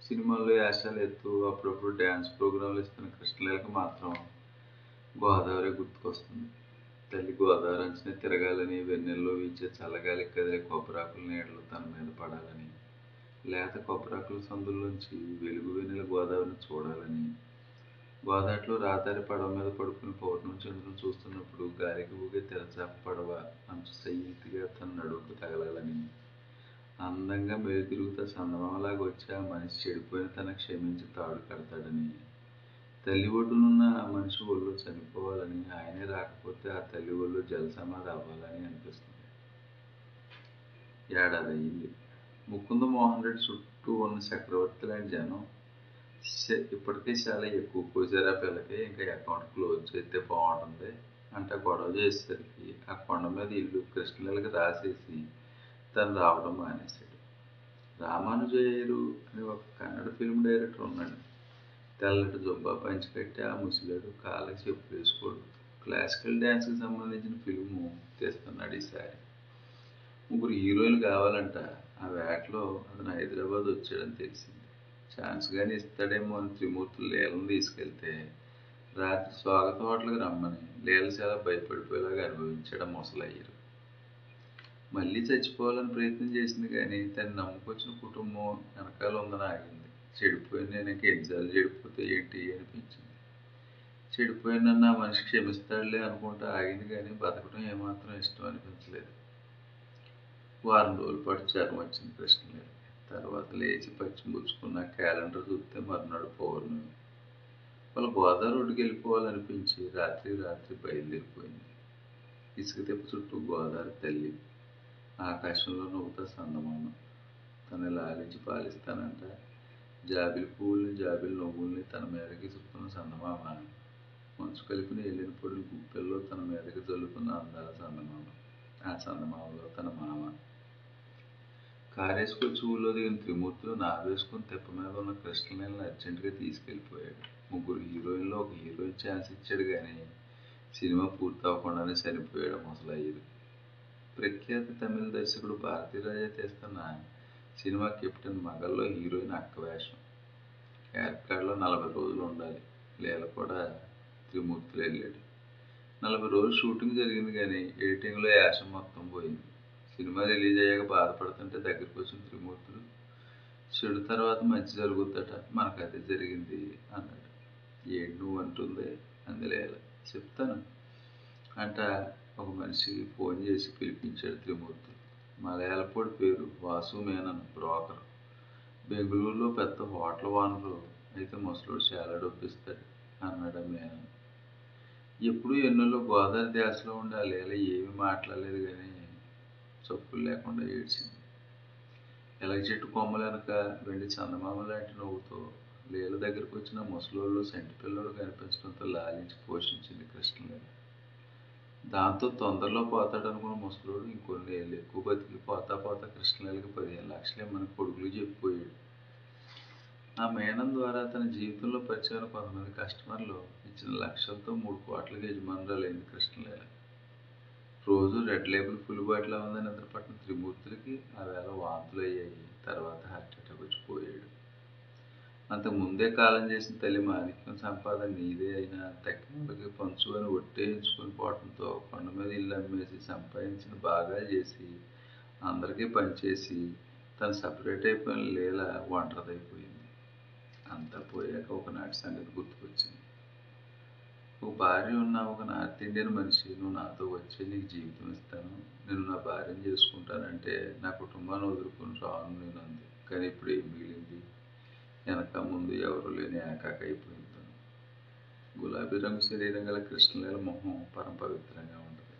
సినిమాల్లో యాశాలు ఎత్తు అప్పుడప్పుడు డ్యాన్స్ ప్రోగ్రాంలు ఇస్తున్న కృష్ణలీలకు మాత్రం గోదావరి గుర్తుకొస్తుంది. తల్లి గోదావరి తిరగాలని వెన్నెల్లో వీచే చల్లగాలి కదిలే కొబ్బరాకుల నీడలు తన మీద పడాలని లేత కొబ్బరాకుల సందుల్లోంచి వెలుగు వెన్నెల గోదావరిని చూడాలని గోదావరిలో రాతారి పడవ మీద పడుకుని పౌర్ణం చంద్రుని చూస్తున్నప్పుడు గాలికి ఊగే తెరచాప పడవ అంచు సయ్యతిగా తన నడువుకు తగలాలని అందంగా మేలు తిరుగుతా సందమామలాగా వచ్చి ఆ మనిషి చెడిపోయిన తన క్షమించి తాడు కడతాడని తల్లి ఒడ్డునున్న ఆ మనిషి ఒళ్ళు చనిపోవాలని ఆయనే రాకపోతే ఆ తల్లి ఒళ్ళు జలసమాధి అవ్వాలని అనిపిస్తుంది. ఏడాది అయింది ముకుంద మోహన్ రెడ్డి చుట్టూ ఉన్న చక్రవర్తి లాంటి జనం ఇప్పటికే చాలా ఎక్కువ పోసారు ఆ పిల్లకి ఇంకా అకౌంట్ క్లోజ్ చేస్తే బాగుంటుంది అంటే గొడవ చేసేసరికి ఆ కొండ మీద ఇల్లు కృష్ణలకి రాసేసి తను రావడం మానేశాడు. రామానుజయ్యరు అని ఒక కన్నడ ఫిల్మ్ డైరెక్టర్ ఉన్నాడు. తెల్లటి జుబ్బా పంచి కట్టి ఆ ముసిగాడు కాళ్ళకి చెప్పు వేసుకోడు. క్లాసికల్ డ్యాన్స్కి సంబంధించిన ఫిల్ము తీస్తున్నాడు ఈసారి ముగ్గురు హీరోయిన్లు కావాలంట. ఆ వేటలో అతను హైదరాబాద్ వచ్చాడని తెలిసింది. ఛాన్స్ కానీ ఇస్తాడేమో అని త్రిమూర్తులు లీలను తీసుకెళ్తే రాత్రి స్వాగత హోటల్కి రమ్మని లీల చాలా భయపడిపోయేలాగా అనుభవించాడు ముసలయ్యారు. మళ్ళీ చచ్చిపోవాలని ప్రయత్నం చేసింది కానీ తను నమ్ముకొచ్చిన కుటుంబం వెనకాల ఉందని ఆగింది. చెడిపోయిన నేను ఎన్నిసార్లు చెడిపోతే ఏంటి అనిపించింది. చెడిపోయిన నా మనిషి క్షమిస్తాడులే అనుకుంటా ఆగింది కానీ బతకడం ఏమాత్రం ఇష్టం అనిపించలేదు. వారం రోజుల పాటు జ్వరం వచ్చింది లేదు తర్వాత లేచి పచ్చిపుచ్చుకున్న క్యాలెండర్ చూస్తే మర్నాడు పౌర్ణమి. వాళ్ళ గోదావరి రోడ్డుకి వెళ్ళిపోవాలనిపించి రాత్రి రాత్రి బయలుదేరిపోయింది. ఇసుక తెప్ప చుట్టూ గోదావరి తల్లి. ఆకాశంలో నవ్వుతా సందమానం తను లాలించి పాలిస్తానంట జాబిలి పువ్వుల్ని జాబిలి నవ్వుల్ని తన మీదకి చుట్టుకున్న సన్నమామ మంచు కలిపిన వెళ్ళిన పొడిని గుప్పెల్లో తన మీదకి చల్లుకున్న అందాల సన్నమామ. ఆ సన్నమామలో తన మామ. కారేసుకొచ్చి ఊళ్ళో దిగిన త్రిమూర్తులు నావేసుకుని తెప్ప మీద ఉన్న కృష్ణమేళని అర్జెంటుగా తీసుకెళ్ళిపోయాడు. ముగ్గురు హీరోయిన్లో ఒక హీరోయిన్ ఛాన్స్ ఇచ్చాడు కానీ సినిమా పూర్తి అవ్వకుండానే చనిపోయాడు ముసలయ్యరు ప్రఖ్యాత తమిళ దర్శకుడు భారతీరాజా తీస్తున్న సినిమా కెప్టెన్ మగల్లో హీరోయిన్ అక్క వేషం. క్యారెక్టర్లో నలభై రోజులు ఉండాలి. లీల కూడా త్రిమూర్తులు వెళ్ళాడు నలభై రోజులు షూటింగ్ జరిగింది కానీ ఎడిటింగ్లో యాసం మొత్తం పోయింది. సినిమా రిలీజ్ అయ్యాక బాధపడుతుంటే దగ్గరికి వచ్చిన త్రిమూర్తులు చెడు తర్వాత మంచి జరుగుద్దట మనకు అదే జరిగింది అన్నాడు. ఏంటి నువ్వు అంటుంది అందులేల చెప్తాను అంట ఒక మనిషికి ఫోన్ చేసి పిలిపించాడు త్రిమూర్తి మలయాళపూడి పేరు వాసు మేనన్ బ్రోకర్. బెంగళూరులో పెద్ద హోటల్ వానరు అయితే ముసలోడు చాలా డబ్బిస్తాడు అన్నాడు మేనన్. ఎప్పుడు ఎన్నోలో గోదావరి దేశంలో ఉండే ఆ లీల ఏమీ మాట్లాడలేదు కానీ చప్పులు లేకుండా ఏడ్చింది. ఎలగ చెట్టు కొమ్మలు వెనక వెండి చందమామ లాంటి నవ్వుతో లీల దగ్గరికి వచ్చిన ముసలోళ్ళు సెంటి పిల్లలు కనిపించడంతో లాలించి పోషించింది కృష్ణలీల దాంతో తొందరలో పోతాడు అనుకున్న ముసలోడు ఇంకొన్ని ఏళ్ళు ఎక్కువ బతికి పోతా పోతా కృష్ణలకి పదిహేను లక్షలే మన కొడుకులు చెప్పిపోయాడు. ఆ మేనం ద్వారా తన జీవితంలో పరిచయం కొంతమంది కస్టమర్లు ఇచ్చిన లక్షలతో మూడు కోట్లకి యజమానురాలైంది కృష్ణలీల రోజు రెడ్ లేబుల్ ఫుల్ బాటిల్ ఉందని నిద్రపట్టిన త్రిమూర్తులకి ఆ వేళ వాంతులు అయ్యాయి తర్వాత హార్ట్ అటాక్ వచ్చి పోయాడు. అంతకు ముందే కాలం చేసిన తల్లి మాణిక్యం సంపాదన నీదే అయినా తక్కినకి పంచు అని ఒట్టేయించుకొని పోవడంతో కొండ మీద ఇల్లు అమ్మేసి సంపాదించిన బాగా చేసి అందరికీ పనిచేసి తను సపరేట్ అయిపోయిన లీల ఒంటరిదైపోయింది. అంతా పోయాక ఒకనాటి సంగతి గుర్తుకొచ్చింది. ఒక భార్య ఉన్న ఒక నార్త్ ఇండియన్ మనిషి నువ్వు నాతో వచ్చి నీకు జీవితం ఇస్తాను. నేను నా భార్యను చేసుకుంటానంటే నా కుటుంబాన్ని వదులుకుని రాను నేను అంది. కానీ ఇప్పుడు ఏం మిగిలింది? వెనక ముందు ఎవరు లేని ఏకాక అయిపోయింది గులాబీ రంగు శరీరం గల కృష్ణలీల మొహం పరంపవిత్రంగా ఉంటుంది.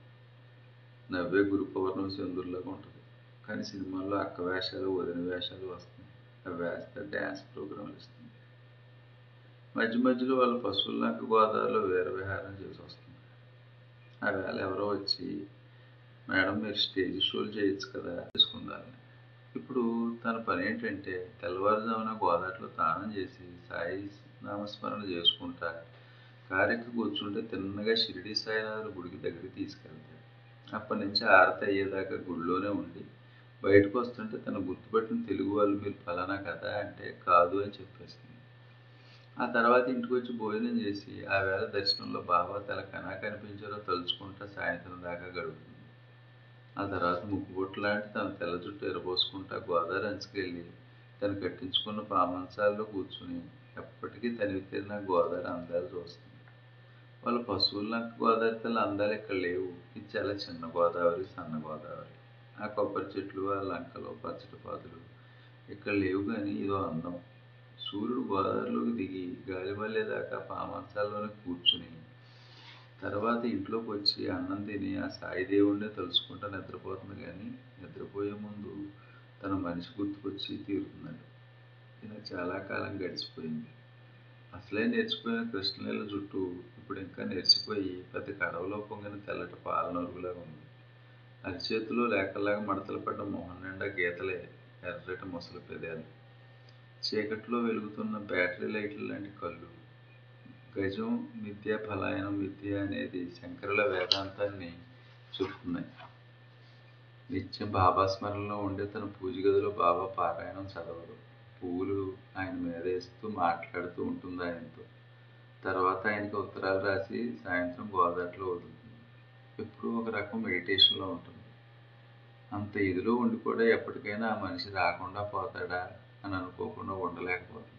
నవ్వే గురు పౌర్ణమి చంద్రులాగా ఉంటుంది. కానీ సినిమాల్లో అక్క వేషాలు వదిన వేషాలు వస్తాయి అవి వేస్తే డ్యాన్స్ ప్రోగ్రాంలు ఇస్తుంది మధ్య మధ్యలో వాళ్ళ పశువులకు గోదావరిలో వేరే విహారం చేసి వస్తుంది. ఆ వేళ ఎవరో వచ్చి మేడం మీరు స్టేజ్ షోలు చేయొచ్చు కదా చేసుకుందాన్ని ఇప్పుడు తన పని ఏంటంటే తెల్లవారుజామున గోదాట్లో స్నానం చేసి సాయి నామస్మరణ చేసుకుంటా కారెక్కి కూర్చుంటే తిన్నగా షిరిడి సాయినాథుల గుడికి దగ్గరికి తీసుకెళ్తాడు. అప్పటి నుంచి ఆరతి అయ్యేదాకా గుడిలోనే ఉండి బయటకు వస్తుంటే తను గుర్తుపట్టిన తెలుగు వాళ్ళు మీరు ఫలానా కదా అంటే కాదు అని చెప్పేస్తుంది. ఆ తర్వాత ఇంటికి వచ్చి భోజనం చేసి ఆ వేళ దర్శనంలో బాబా తల కనా కనిపించారో తలుచుకుంటా సాయంత్రం దాకా గడుపుతుంది. ఆ తర్వాత ముక్కుబొట్టు లాంటి తన తెల్ల జుట్టు ఎరబోసుకుంటా గోదావరి అంచుకెళ్ళి తను కట్టించుకున్న పామంచాల్లో కూర్చుని ఎప్పటికీ తనివి తీరిన గోదావరి అందాలు చూస్తుంది. వాళ్ళ పశువులు నాకు గోదావరి తల్లి అందాలు ఇక్కడ లేవు. ఇది చాలా చిన్న గోదావరి సన్న గోదావరి. ఆ కొబ్బరి చెట్లు ఆ లంకలు పచ్చటి పాదులు ఇక్కడ లేవు కానీ ఇదో అందం. సూర్యుడు గోదావరిలోకి దిగి గాలి దాకా పామంచాల్లోనే కూర్చుని తర్వాత ఇంట్లోకి వచ్చి అన్నం తిని ఆ సాయి దేవుణ్ణి తలుచుకుంటా నిద్రపోతుంది కానీ నిద్రపోయే ముందు తన మనిషి గుర్తుకొచ్చి తీరుతున్నాడు. ఇలా చాలా కాలం గడిచిపోయింది. అసలే నేర్చిపోయిన కృష్ణలీల జుట్టు ఇప్పుడు ఇంకా నేర్చిపోయి పెద్ద కడవలో పొంగిన తెల్లటి పాలనరుగులాగా ఉంది. అరిచేతిలో లేకలాగా మడతలు పడ్డ మొహం నిండా గీతలే ఎర్రటి ముసలి పెదాలు. చీకట్లో వెలుగుతున్న బ్యాటరీ లైట్లు లాంటి కళ్ళు గజం మిథ్య పలాయనం మిథ్య అనేది శంకరుల వేదాంతాన్ని చూపుతున్నాయి. నిత్యం బాబా స్మరణలో ఉండే తన పూజ గదిలో బాబా పారాయణం చదవదు పువ్వులు ఆయన మీద వేస్తూ మాట్లాడుతూ ఉంటుంది ఆయనతో. తర్వాత ఆయనకి ఉత్తరాలు రాసి సాయంత్రం గోదాట్లో వదులుతుంది. ఎప్పుడూ ఒక రకం మెడిటేషన్లో ఉంటుంది. అంత ఇదిలో ఉండి కూడా ఎప్పటికైనా ఆ మనిషి రాకుండా పోతాడా అని అనుకోకుండా ఉండలేకపోతుంది.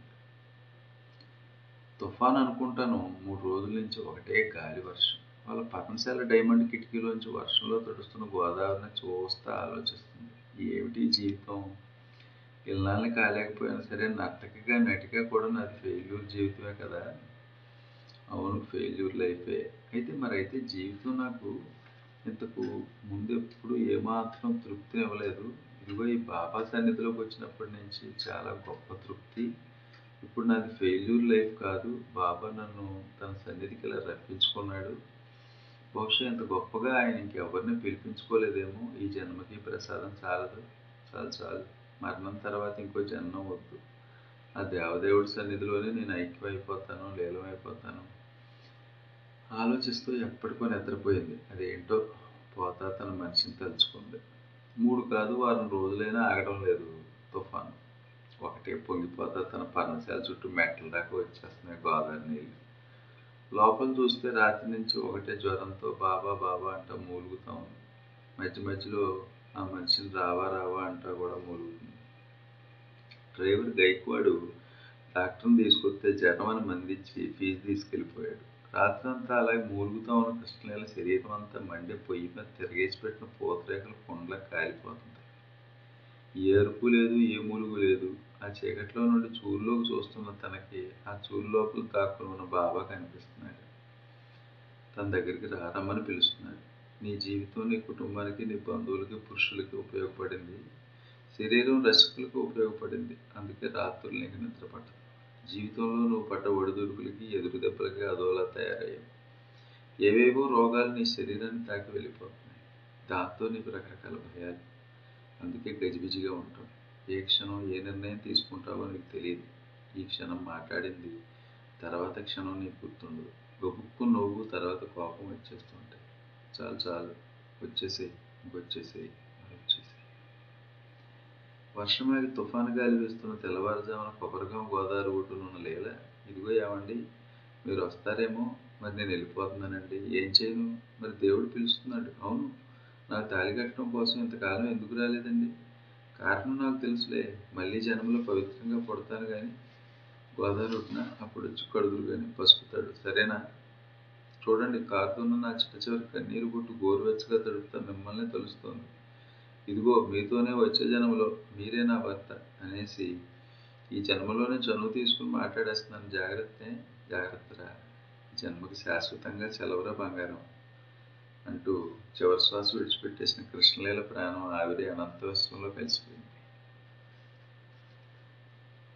తుఫాన్ అనుకుంటాను. మూడు రోజుల నుంచి ఒకటే గాలి వర్షం. వాళ్ళ పర్ణశాల డైమండ్ కిటికీలోంచి వర్షంలో తడుస్తున్న గోదావరిని చూస్తా ఆలోచిస్తుంది. ఏమిటి జీవితం? ఇళ్ళని కాలేకపోయినా సరే నర్తకిగా నటిగా కూడా నాది ఫెయిల్యూర్ జీవితమే కదా. అవును ఫెయిల్యూర్ లైఫే. అయితే మరైతే జీవితం నాకు ఇంతకు ముందు ఎప్పుడు ఏమాత్రం తృప్తిని ఇవ్వలేదు ఇదిగో ఈ బాబా సన్నిధిలోకి వచ్చినప్పటి నుంచి చాలా గొప్ప తృప్తి. ఇప్పుడు నాది ఫెయిల్యూర్ లైఫ్ కాదు. బాబా నన్ను తన సన్నిధికి ఇలా రప్పించుకున్నాడు. బహుశా ఇంత గొప్పగా ఆయన ఇంకెవరిని పిలిపించుకోలేదేమో. ఈ జన్మకి ప్రసాదం చాలదు. చాలు చాలు. మరణం తర్వాత ఇంకో జన్మం వద్దు. ఆ దేవదేవుడి సన్నిధిలోనే నేను ఐక్యమైపోతాను లీలమైపోతాను ఆలోచిస్తూ ఎప్పటికో నిద్రపోయింది. అదేంటో పోతా తన మనిషిని తలుచుకుంది. మూడు కాదు వారం రోజులైనా ఆగడం లేదు. తుఫాను. ఒకటే పొంగిపోతా తన పర్ణశాల చుట్టూ మెట్ల దాకా వచ్చేస్తున్నాయి గోదావరి నీళ్ళు. లోపల చూస్తే రాత్రి నుంచి ఒకటే జ్వరంతో బాబా బాబా అంటా మూలుగుతా ఉంది. మధ్య మధ్యలో ఆ మనిషిని రావా రావా అంటా కూడా మూలుగుతుంది. డ్రైవర్ గైక్వాడు డాక్టర్ని తీసుకొస్తే జ్వరం అని మందించి ఫీజు తీసుకెళ్ళిపోయాడు. రాత్రంతా అలాగే మూలుగుతా ఉన్న కృష్ణలీల శరీరం అంతా మండే పొయ్యి మీద తిరిగేసి పెట్టిన పూతరేకలు కొండలా కాలిపోతుంది. ఏ అరుపు లేదు ఏ మూలుగు లేదు. ఆ చీకట్లో నుండి చూరులోకి చూస్తున్న తనకి ఆ చూరు లోపల దాక్కుని ఉన్న బాబా కనిపిస్తున్నాడు. తన దగ్గరికి రారమ్మని పిలుస్తున్నాడు. నీ జీవితం నీ కుటుంబానికి నీ బంధువులకి పురుషులకి ఉపయోగపడింది. శరీరం రసికులకు ఉపయోగపడింది. అందుకే రాత్రులు నీకు నిద్ర పట్టదు. జీవితంలో నువ్వు పడ్డ ఒడిదుడుకులకి ఎదురు దెబ్బలకి అదోలా తయారయ్యావు. ఏవేవో రోగాలు నీ శరీరాన్ని తాకి వెళ్ళిపోతున్నాయి. దాంతో నీకు రకరకాల భయాలు. అందుకే గజిబిజిగా ఉంటావు. ఏ క్షణం ఏ నిర్ణయం తీసుకుంటావో నీకు తెలియదు. ఈ క్షణం మాట్లాడింది. తర్వాత క్షణం నీకు గుర్తుండదు. గబుక్కు నవ్వు తర్వాత కోపం వచ్చేస్తుంటాయి. చాలు చాలు. వచ్చేసేయి ఇంకొచ్చేసేయి వచ్చేసేయి వర్షమాగి తుఫాను గాలి వేస్తున్న తెల్లవారుజామున కొబ్బరిగం గోదావరి ఒడ్డున ఉన్న లీల ఇదిగో ఏమండి మీరు వస్తారేమో మరి నేను వెళ్ళిపోతున్నానండి. ఏం చేయను? మరి దేవుడు పిలుస్తున్నాడు. అవును నాకు తాళి కట్టడం కోసం ఇంతకాలం ఎందుకు రాలేదండి? కారణం నాకు తెలుసులే. మళ్ళీ జన్మలో పవిత్రంగా పుడతాను కానీ గోదావరి ఉట్టిన అప్పుడు వచ్చి కడుగులు కానీ పసుపుతాడు. సరేనా? చూడండి కారుతున్న నా చిట్ట చివరి కన్నీరు గుట్టు గోరువెచ్చగా తడుపుతా మిమ్మల్ని తెలుస్తోంది. ఇదిగో మీతోనే వచ్చే జన్మలో మీరే నా భర్త అనేసి ఈ జన్మలోనే చనువు తీసుకుని మాట్లాడేస్తున్నాను. జాగ్రత్త జాగ్రత్తరా? జన్మకి శాశ్వతంగా సెలవురా బంగారం. అంటూ చివరి శ్వాస విడిచిపెట్టేసిన కృష్ణలీల ప్రాణం ఆవిరి అనంతవస్త్రంలో కలిసిపోయింది.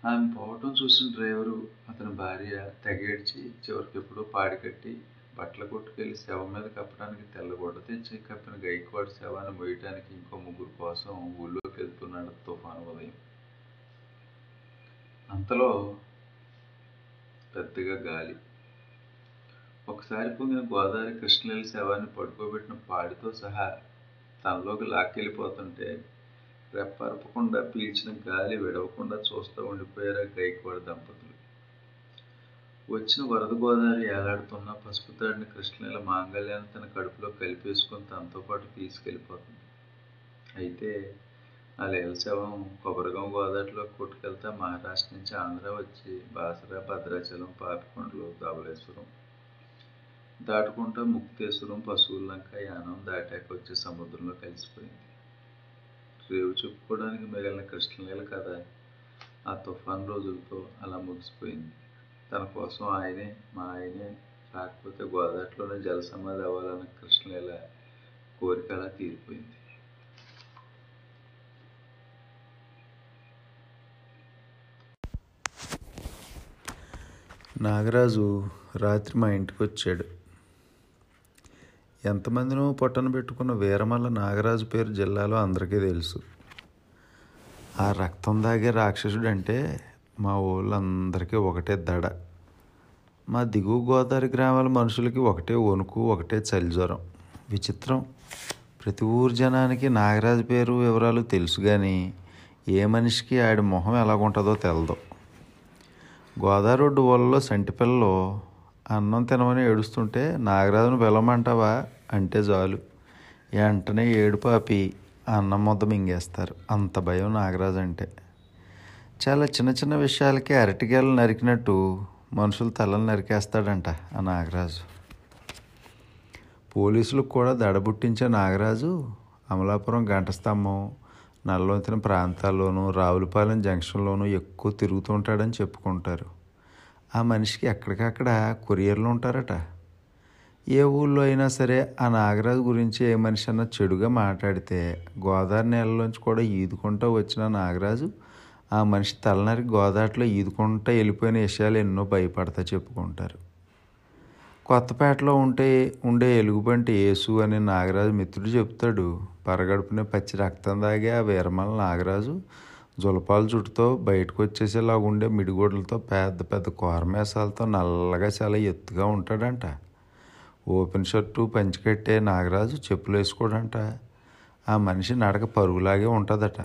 ఆమె పోవటం చూసిన డ్రైవరు అతని భార్య తెగేడ్చి చివరికి ఎప్పుడో పాడి కట్టి బట్టల కొట్టుకెళ్ళి శవం మీద కప్పడానికి తెల్లగొడ్డ తెచ్చి కప్పిన గైక్వాడ్ శవాన్ని మోయటానికి ఇంకో ముగ్గురు కోసం ఊళ్ళోకి వెళ్తున్నాడు తుఫాను ఉదయం. అంతలో పెద్దగా గాలి ఒకసారి పొంగిన గోదావరి కృష్ణలీల శవాన్ని పడుకోబెట్టిన పాడితో సహా తనలోకి లాక్కెళ్ళిపోతుంటే రెప్పరపకుండా పీల్చిన గాలి విడవకుండా చూస్తూ ఉండిపోయారు గైక్వాడ దంపతులు. వచ్చిన వరద గోదావరి ఏలాడుతున్న పసుపు తాడిని కృష్ణలీల మాంగళ్యాన్ని తన కడుపులో కలిపేసుకొని తనతో పాటు తీసుకెళ్ళిపోతుంది. అయితే ఆ లీల శవం కొబ్బరిగం గోదావరిలో కొట్టుకెళ్తా మహారాష్ట్ర నుంచి ఆంధ్ర వచ్చి బాసరా భద్రాచలం పాపికొండలు ధవళేశ్వరం దాటుకుంటూ ముక్తేశ్వరం పశువులంక యానం దాటాక వచ్చే సముద్రంలో కలిసిపోయింది. రేవు చెప్పుకోవడానికి మిగిలిన కృష్ణలీల కథ ఆ తుఫాన్ రోజులతో అలా ముగిసిపోయింది. తన కోసం ఆయనే మా ఆయనే రాకపోతే గోదావరిలోనే జలసమాధి అవ్వాలన్న కృష్ణలీల కోరిక అలా తీరిపోయింది. నాగరాజు రాత్రి మా ఇంటికి వచ్చాడు. ఎంతమందినో పొట్టన పెట్టుకున్న వీరమల్ల నాగరాజు పేరు జిల్లాలో అందరికీ తెలుసు. ఆ రక్తం దాగే రాక్షసుడు అంటే మా ఊళ్ళందరికీ ఒకటే దడ. మా దిగువ గోదావరి గ్రామాల మనుషులకి ఒకటే వణుకు ఒకటే చలి జ్వరం విచిత్రం. ప్రతి ఊరు జనానికి నాగరాజు పేరు వివరాలు తెలుసు కానీ ఏ మనిషికి ఆడి మొహం ఎలాగుంటుందో తెలదు. గోదావరి రోడ్డు వాళ్ళలో సంటిపిల్లలో అన్నం తినమని ఏడుస్తుంటే నాగరాజును పిలవమంటావా? అంటే చాలు వెంటనే ఏడుపాపి అన్నం ముద్ద మింగేస్తారు. అంత భయం నాగరాజు అంటే చాలా చిన్న చిన్న విషయాలకి అరటికాయలు నరికినట్టు మనుషులు తలలు నరికేస్తాడంట ఆ నాగరాజు. పోలీసులకు కూడా దడబుట్టించే నాగరాజు అమలాపురం గంట స్తంభం ప్రాంతాల్లోనూ రావులపాలెం జంక్షన్లోనూ ఎక్కువ తిరుగుతుంటాడని చెప్పుకుంటారు. ఆ మనిషికి ఎక్కడికక్కడ కొరియర్లు ఉంటారట. ఏ ఊళ్ళో అయినా సరే ఆ నాగరాజు గురించి ఏ మనిషి అన్నా చెడుగా మాట్లాడితే గోదావరి నేలలోంచి కూడా ఈదుకుంటూ వచ్చిన నాగరాజు ఆ మనిషి తలనరికి గోదావరిలో ఈదుకుంటూ వెళ్ళిపోయిన విషయాలు ఎన్నో భయపడతా చెప్పుకుంటారు. కొత్తపేటలో ఉంటే ఉండే ఎలుగుబంటి యేసు అనే నాగరాజు మిత్రుడు చెప్తాడు పరగడుపునే పచ్చి రక్తం దాగే ఆ వీరమల నాగరాజు జులపాల చుట్టుతో బయటకు వచ్చేసేలాగా ఉండే మిడిగోడలతో పెద్ద పెద్ద కోరమేసాలతో నల్లగా చాలా ఎత్తుగా ఉంటాడంట. ఓపెన్ షర్టు పంచికట్టే నాగరాజు చెప్పులు వేసుకోడంట. ఆ మనిషి నడక పరుగులాగే ఉంటుందట.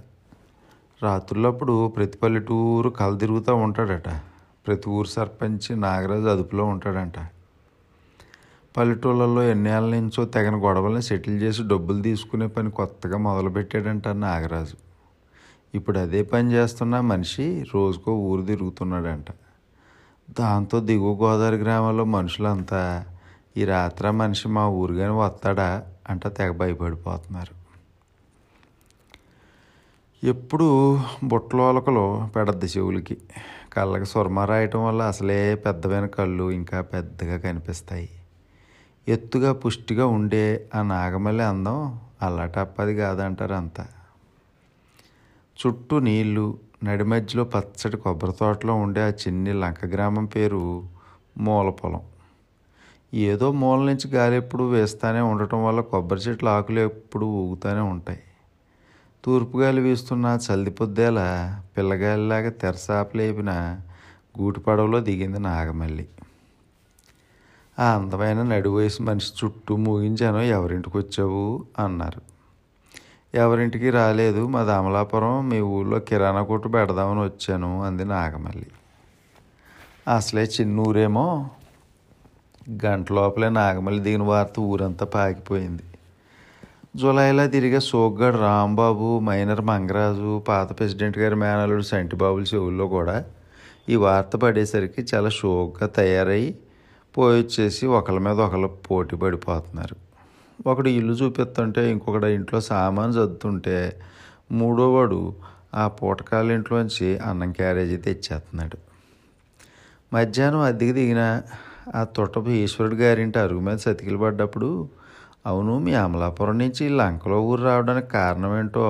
రాత్రులప్పుడు ప్రతి పల్లెటూరు కల తిరుగుతూ ఉంటాడట. ప్రతి ఊరు సర్పంచ్ నాగరాజు అదుపులో ఉంటాడంట. పల్లెటూళ్ళల్లో ఎన్నేళ్ళ నుంచో తెగన గొడవల్ని సెటిల్ చేసి డబ్బులు తీసుకునే పని కొత్తగా మొదలుపెట్టాడంట నాగరాజు. ఇప్పుడు అదే పని చేస్తున్న మనిషి రోజుకో ఊరు తిరుగుతున్నాడంట. దాంతో దిగువ గోదావరి గ్రామంలో మనుషులంతా ఈ రాత్ర మనిషి మా ఊరుగాని వస్తాడా? అంట తెగ భయపడిపోతున్నారు. ఎప్పుడు బుట్టలోలకలు పెడద్ది చెవులకి. కళ్ళకి సురమ రాయటం వల్ల అసలే పెద్దవైన కళ్ళు ఇంకా పెద్దగా కనిపిస్తాయి. ఎత్తుగా పుష్టిగా ఉండే ఆ నాగమల్లి అందం అల్లటప్పది కాదంటారు అంతా. చుట్టూ నీళ్ళు నడి మధ్యలో కొబ్బరి తోటలో ఉండే ఆ చిన్ని లంక గ్రామం పేరు మూలపొలం. ఏదో మూల నుంచి గాలి ఎప్పుడు వేస్తూనే ఉండటం వల్ల కొబ్బరి చెట్ల ఆకులు ఎప్పుడు ఊగుతూనే ఉంటాయి. తూర్పు గాలి వీస్తున్న చల్ది పొద్దేలా పిల్లగాలిలాగా తెరసాపలేపిన గూటి పడవలో దిగింది నాగమల్లి. ఆ అందమైన నడి వయసు మనిషి చుట్టూ ముగించాను ఎవరింటికి వచ్చావు అన్నారు. ఎవరింటికి రాలేదు. మా అమలాపురం మీ ఊళ్ళో కిరాణా కొట్టు పెడదామని వచ్చాను అంది నాగమల్లి. అసలే చిన్నూరేమో. గంట లోపలే నాగమల్లి దిగిన వార్త ఊరంతా పాకిపోయింది. జూలైలో తిరిగే సోగ్గాడు రాంబాబు మైనర్ మంగరాజు పాత ప్రెసిడెంట్ గారి మేనలుడు సంటిబాబుల చెవుల్లో కూడా ఈ వార్త పడేసరికి చాలా షోక్గా తయారై పోయి వచ్చేసి ఒకళ్ళ మీద ఒకళ్ళు పోటీ పడిపోతున్నారు. ఒకడు ఇల్లు చూపిస్తుంటే ఇంకొకడు ఇంట్లో సామాన్ చదువుతుంటే మూడోవాడు ఆ పూటకాల ఇంట్లోంచి అన్నం క్యారేజీ తెచ్చేస్తున్నాడు. మధ్యాహ్నం అద్దెకి దిగిన ఆ తొట్టపు ఈశ్వరుడు గారింటి అరుగు మీద సతికిలు పడ్డప్పుడు అవును మీ అమలాపురం నుంచి లంకలో ఊరు రావడానికి కారణం ఏంటో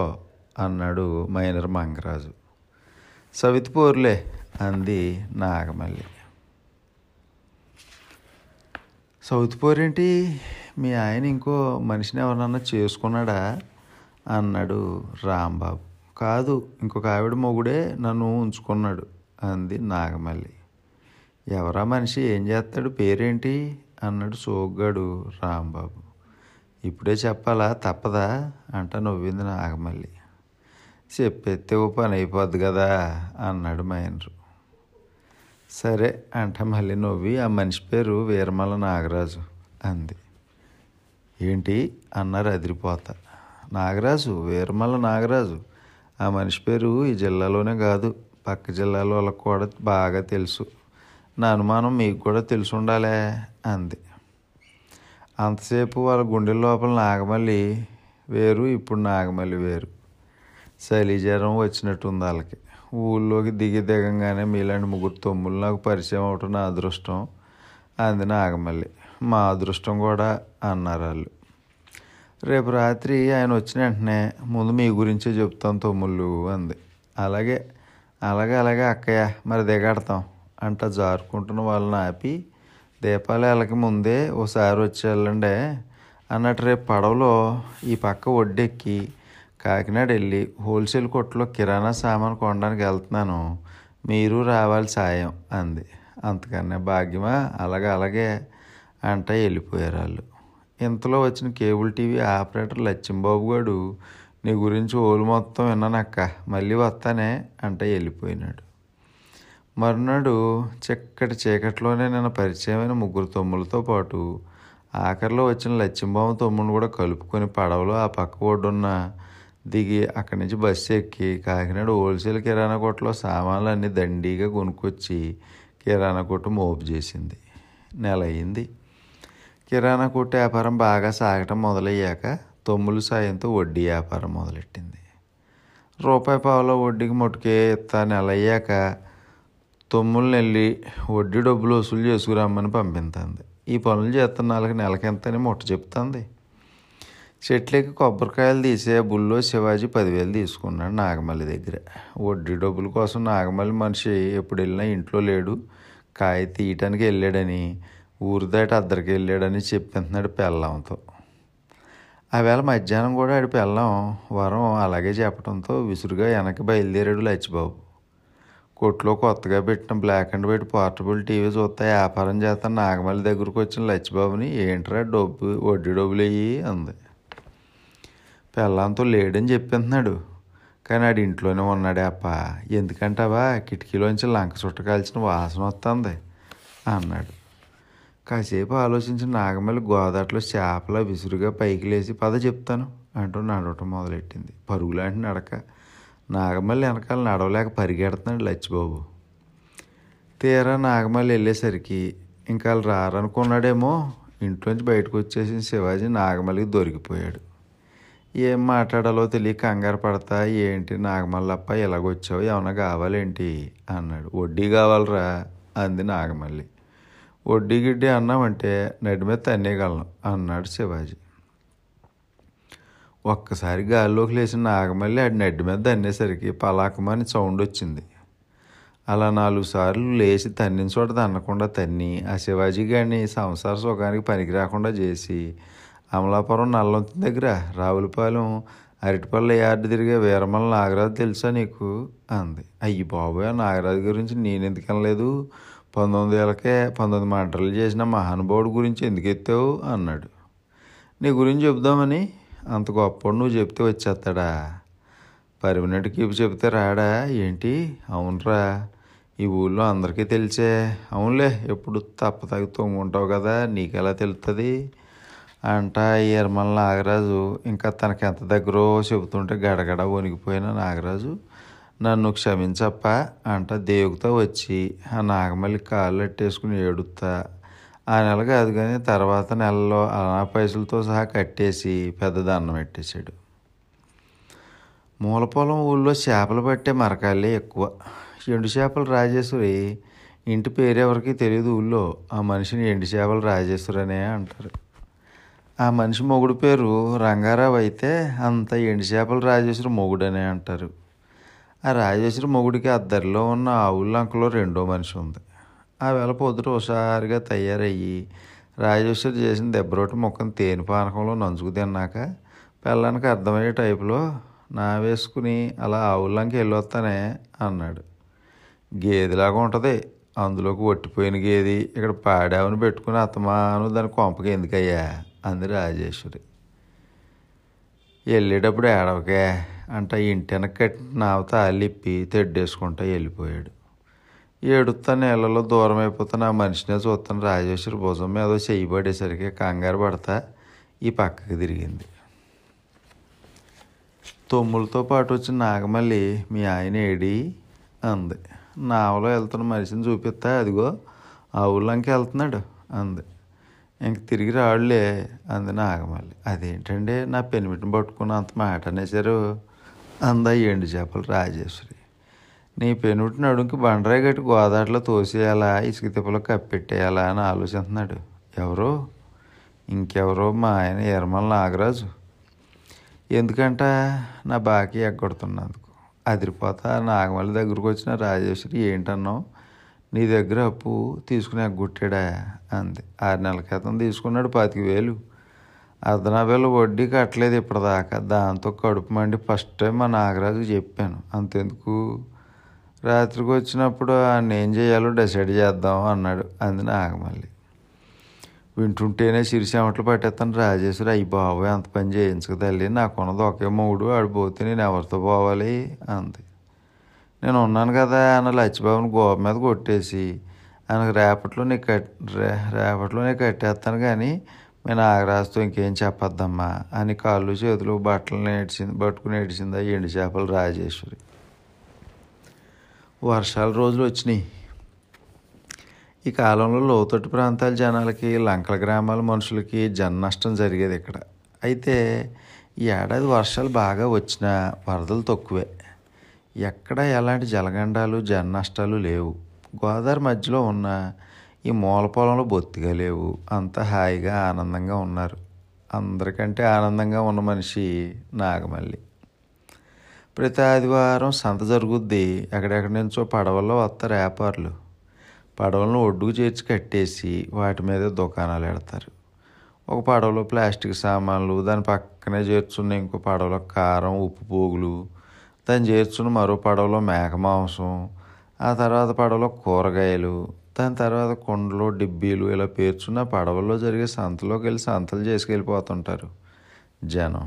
అన్నాడు మైనర్ మంగరాజు. సవితి పోర్లే అంది నాగమల్లి. సౌత్ పోరేంటి మీ ఆయన ఇంకో మనిషిని ఎవరన్నా చేసుకున్నాడా? అన్నాడు రాంబాబు. కాదు ఇంకొక ఆవిడ మొగుడే నన్ను ఉంచుకున్నాడు అంది నాగమల్లి. ఎవరా మనిషి? ఏం చేస్తాడు? పేరేంటి? అన్నాడు సోగ్గాడు రాంబాబు. ఇప్పుడే చెప్పాలా? తప్పదా? అంట నవ్వింది నాగమల్లి. చెప్పెత్తే ఓ పని అయిపోద్ది కదా? అన్నాడు మహేంద్రు. సరే అంట మళ్ళీ నవ్వి ఆ మనిషి పేరు వీరమల నాగరాజు అంది. ఏంటి? అన్నారు అదిరిపోత. నాగరాజు వీరమల నాగరాజు? ఆ మనిషి పేరు ఈ జిల్లాలోనే కాదు పక్క జిల్లాలో వాళ్ళకి కూడా బాగా తెలుసు. నా అనుమానం మీకు కూడా తెలిసి ఉండాలే అంది. అంతసేపు వాళ్ళ గుండె లోపల నాగమల్లి వేరు ఇప్పుడు నాగమల్లి వేరు. చలి జ్వరం వచ్చినట్టుంది వాళ్ళకి. ఊళ్ళోకి దిగి దిగంగానే మీలాంటి ముగ్గురు తమ్ముళ్ళు నాకు పరిచయం అవటం నా అదృష్టం. అంది నాగమల్లి. మా అదృష్టం కూడా అన్నారు వాళ్ళు. రేపు రాత్రి ఆయన వచ్చిన వెంటనే ముందు మీ గురించే చెప్తాం తమ్ముళ్ళు అంది. అలాగే అలాగే అలాగే అక్కయ్య మరి దిగాడతాం అంట జారుకుంటున్న వాళ్ళని ఆపి దీపాలకి ముందే ఓసారి వచ్చి వెళ్ళండి అన్నట్టు రేపు పడవలో ఈ పక్క ఒడ్డెక్కి కాకినాడ వెళ్ళి హోల్సేల్ కొట్లో కిరాణా సామాన్ కొనడానికి వెళ్తున్నాను. మీరు రావాలి సాయం అంది. అంతకన్నా భాగ్యమా? అలాగే అలాగే అంట వెళ్ళిపోయారు వాళ్ళు. ఇంతలో వచ్చిన కేబుల్ టీవీ ఆపరేటర్ లచ్చింబాబు గారు నీ గురించి ఓలు మొత్తం విన్నానక్క మళ్ళీ వస్తానే అంట వెళ్ళిపోయినాడు. మరునాడు చిక్కటి చీకట్లోనే నిన్న పరిచయమైన ముగ్గురు తమ్ములతో పాటు ఆఖరిలో వచ్చిన లచ్చింబాబు తమ్ముడు కూడా కలుపుకొని పడవలో ఆ పక్క ఒడ్డున్న దిగి అక్కడి నుంచి బస్సు ఎక్కి కాకినాడ హోల్సేల్ కిరాణా కొట్లో సామాన్లు అన్నీ దండిగా కొనుక్కొచ్చి కిరాణా కొట్టు మోపు చేసింది. నెల అయింది కిరాణా కొట్టు వ్యాపారం బాగా సాగటం మొదలయ్యాక తొమ్ములు సాయంతో వడ్డీ వ్యాపారం మొదలెట్టింది. రూపాయి పావులో వడ్డీకి మొట్టుకే ఇస్తా నెల అయ్యాక తొమ్ములు వెళ్ళి వడ్డీ డబ్బులు వసూలు చేసుకురమ్మని పంపించింది ఈ పనులు చేస్తున్న వాళ్ళకి నెలకెంతని ముట్ట చెప్తుంది. చెట్లకి కొబ్బరికాయలు తీసే బుల్లో శివాజీ పదివేలు తీసుకున్నాడు నాగమల్లి దగ్గర. వడ్డీ డబ్బుల కోసం నాగమల్లి మనిషి ఎప్పుడు వెళ్ళినా ఇంట్లో లేడు. కాయ తీయటానికి వెళ్ళాడని ఊరు దాటి అద్దరికి వెళ్ళాడని చెప్తున్నాడు పెళ్ళంతో. ఆవేళ మధ్యాహ్నం కూడా ఆడి పెళ్ళం వరం అలాగే చెప్పడంతో విసురుగా వెనక్కి బయలుదేరాడు లచ్చిబాబు. కొట్లో కొత్తగా పెట్టిన black and white portable TV చూస్తే వ్యాపారం చేస్తాను నాగమల్లి దగ్గరకు వచ్చిన లచ్చిబాబుని ఏంట్రా డబ్బు వడ్డీ డబ్బులు అయ్యి అంది. పెళ్ళంతో లేడని చెప్పింటున్నాడు కానీ ఆడు ఇంట్లోనే ఉన్నాడే అప్ప. ఎందుకంటావా? కిటికీలోంచి లంక చుట్ట కాల్చిన వాసన వస్తుంది అన్నాడు. కాసేపు ఆలోచించిన నాగమల్లి గోదాట్లో చేపల విసురుగా పైకి లేచి పద చెప్తాను అంటూ నడవటం మొదలెట్టింది. పరుగులాంటి నడక. నాగమల్లి వెనకాల నడవలేక పరిగెడుతున్నాడు లచ్చిబాబు. తీరా నాగమల్లి వెళ్ళేసరికి ఇంకా వాళ్ళు రారనుకున్నాడేమో. ఇంట్లోంచి బయటకు వచ్చేసిన శివాజీ నాగమల్లికి దొరికిపోయాడు. ఏం మాట్లాడాలో తెలియక కంగారు పడతా ఏంటి నాగమల్లప్ప ఇలాగొచ్చావు ఏమన్నా కావాలేంటి? అన్నాడు. వడ్డీ కావాలరా అంది నాగమల్లి. వడ్డీ గిడ్డి అన్నామంటే నడి మీద తన్నేయగలను అన్నాడు శివాజీ. ఒక్కసారి గాల్లోకి లేచిన నాగమల్లి ఆడి నడ్డి మీద తన్నేసరికి పలాకమని సౌండ్ వచ్చింది. అలా నాలుగు సార్లు లేచి తన్నిన చోట తన్నకుండా తన్ని ఆ శివాజీ గారిని సంసార సుఖానికి పనికి రాకుండా చేసి అమలాపురం నల్లంతి దగ్గర రావులపాలెం అరటిపళ్ళ యార్డు తిరిగే వీరమల నాగరాజు తెలుసా నీకు? అంది. అయ్యి బాబోయ్ ఆ నాగరాజు గురించి నేను అనలేదు? పంతొమ్మిది ఏళ్ళకే పంతొమ్మిది మంటలు చేసిన మహానుభావుడు గురించి ఎందుకు ఎత్తావు? అన్నాడు. నీ గురించి చెబుదామని? అంత గొప్ప నువ్వు చెప్తే వచ్చేస్తాడా? పర్మనెంట్ కీప్ చెప్తే రాడా? ఏంటి? అవునరా. ఈ ఊళ్ళో అందరికీ తెలిసే. అవునులే ఎప్పుడు తప్ప తగ్గుతూ ఉంటావు కదా నీకెలా తెలుస్తుంది అంట ఈర్మల నాగరాజు ఇంకా తనకి ఎంత దగ్గరో చెబుతుంటే గడగడ వణికిపోయిన నాగరాజు నన్ను క్షమించప్ప అంట దేవుడితో వచ్చి ఆ నాగమల్లి కాళ్ళు అట్టేసుకుని ఏడుస్తా ఆ నెల కాదు కానీ తర్వాత నెలలో అనా పైసలతో సహా కట్టేసి పెద్ద దండం పెట్టేశాడు. మూలపొలం ఊళ్ళో చేపలు పట్టే మరకాలే ఎక్కువ. ఎండు చేపలు రాజేశ్వరి ఇంటి పేరెవరికి తెలియదు ఊళ్ళో. ఆ మనిషిని ఎండు చేపలు రాజేశ్వరి అనే అంటారు. ఆ మనిషి మొగుడు పేరు రంగారావు అయితే అంత ఎండు చేపలు రాజేశ్వరి మొగుడనే అంటారు. ఆ రాజేశ్వరి మొగుడికి అద్దరిలో ఉన్న ఆవుల లంకలో రెండో మనిషి ఉంది. ఆ వేళ పొద్దుట ఒకసారిగా తయారయ్యి రాజేశ్వరి చేసిన దెబ్బరోటి ముఖం తేనె పానకంలో నంచుకు తిన్నాక పిల్లానికి అర్థమయ్యే టైపులో నా వేసుకుని అలా ఆవులంకి వెళ్ళొస్తానే అన్నాడు. గేదెలాగా ఉంటుంది. అందులోకి ఒట్టిపోయిన గేది ఇక్కడ పాడావుని పెట్టుకుని అత్తమాను దాని కొంపకి ఎందుకయ్యా? అంది రాజేశ్వరి. వెళ్ళేటప్పుడు ఏడవకే అంట ఇంటి వెనక కట్టిన నావత తెడ్డేసుకుంటా వెళ్ళిపోయాడు ఏడుతా నీళ్ళలో దూరం అయిపోతాను ఆ మనిషినే చూస్తాను రాజేశ్వరి భుజం మీద చెయ్యి పడేసరికి కంగారు పడతా ఈ పక్కకి తిరిగింది. తొమ్ములతో పాటు వచ్చిన నాగమల్లి మీ ఆయన ఏడి అంది. నావలో వెళ్తున్న మనిషిని చూపిస్తా అదిగో ఆ ఊళ్ళంకి వెళ్తున్నాడు అంది. ఇంక తిరిగి రాడులే అంది నాగమల్లి అదేంటండి? నా పెనిమిటిని పట్టుకుని అంత మాట అనేసారు అందా ఎండు చేపలు రాజేశ్వరి. నీ పెనుటి నడుంకి బండరాయి గట్టి గోదావరిలో తోసేయాలా? ఇసుక తిప్పలో కప్పెట్టేయాలా అని ఆలోచిస్తున్నాడు. ఎవరు? ఇంకెవరో మా ఆయన ఎర్మల నాగరాజు. ఎందుకంట? నా బాకీ ఎగ్గొడుతున్నందుకు. అదిరిపోతా నాగమల్లి దగ్గరకు వచ్చిన రాజేశ్వరి ఏంటన్నావు? నీ దగ్గర అప్పు తీసుకుని గుట్టాడా? అంది. ఆరు నెలల క్రితం తీసుకున్నాడు పాతిక వేలు. అర్ధనాభేలు వడ్డీ కట్టలేదు ఇప్పటిదాకా. దాంతో కడుపు మండి ఫస్ట్ టైం మా నాగరాజు చెప్పాను. అంతెందుకు? రాత్రికి వచ్చినప్పుడు ఆయన ఏం చేయాలో డిసైడ్ చేద్దాం అన్నాడు. అంది నాగమల్లి వింటుంటేనే సిరిసెమట్లు పట్టేస్తాను. రాజేశ్వరి అయ్యి బాబోయ్ అంత పని చేయించక తల్లి. నాకున్నది ఒకే మూడు. ఆడిపోతే నేను ఎవరితో పోవాలి? అంది. నేను ఉన్నాను కదా ఆయన లచ్చిబాబుని గోప మీద కొట్టేసి ఆయనకు రేపట్లో నీకు కట్ రే రేపట్లో నీకు కట్టేస్తాను కానీ మీ నాగరాజుతో ఇంకేం చెప్పొద్దమ్మా అని కాళ్ళు చేతులు బట్టలు నేడ్చింది పట్టుకుని నేడిచిందా ఎండు చేపలు రాజేశ్వరి. వర్షాల రోజులు వచ్చినాయి. ఈ కాలంలో లోతట్టు ప్రాంతాల జనాలకి లంకల గ్రామాల మనుషులకి జన నష్టం జరిగేది ఇక్కడ. అయితే ఈ ఏడాది వర్షాలు బాగా వచ్చినా వరదలు తక్కువే. ఎక్కడ ఎలాంటి జలగండాలు జన నష్టాలు లేవు. గోదావరి మధ్యలో ఉన్న ఈ మూల పొలంలో బొత్తిగా లేవు. అంత హాయిగా ఆనందంగా ఉన్నారు. అందరికంటే ఆనందంగా ఉన్న మనిషి నాగమల్లి. ప్రతి ఆదివారం సంత జరుగుద్ది. ఎక్కడెక్కడి నుంచో పడవల్లో వస్తారు వ్యాపారులు. పడవలను ఒడ్డుకు చేర్చి కట్టేసి వాటి మీద దుకాణాలు పెడతారు. ఒక పడవలో ప్లాస్టిక్ సామాన్లు దాని పక్కనే చేర్చున్న ఇంకో పడవలో కారం ఉప్పు పోగులు దాన్ని చేర్చున్న మరో పడవలో మేక మాంసం ఆ తర్వాత పడవలో కూరగాయలు దాని తర్వాత కుండలు డిబ్బీలు ఇలా పేర్చున్న పడవల్లో జరిగే సంతలోకి వెళ్ళి సంతలు చేసుకెళ్ళిపోతుంటారు జనం.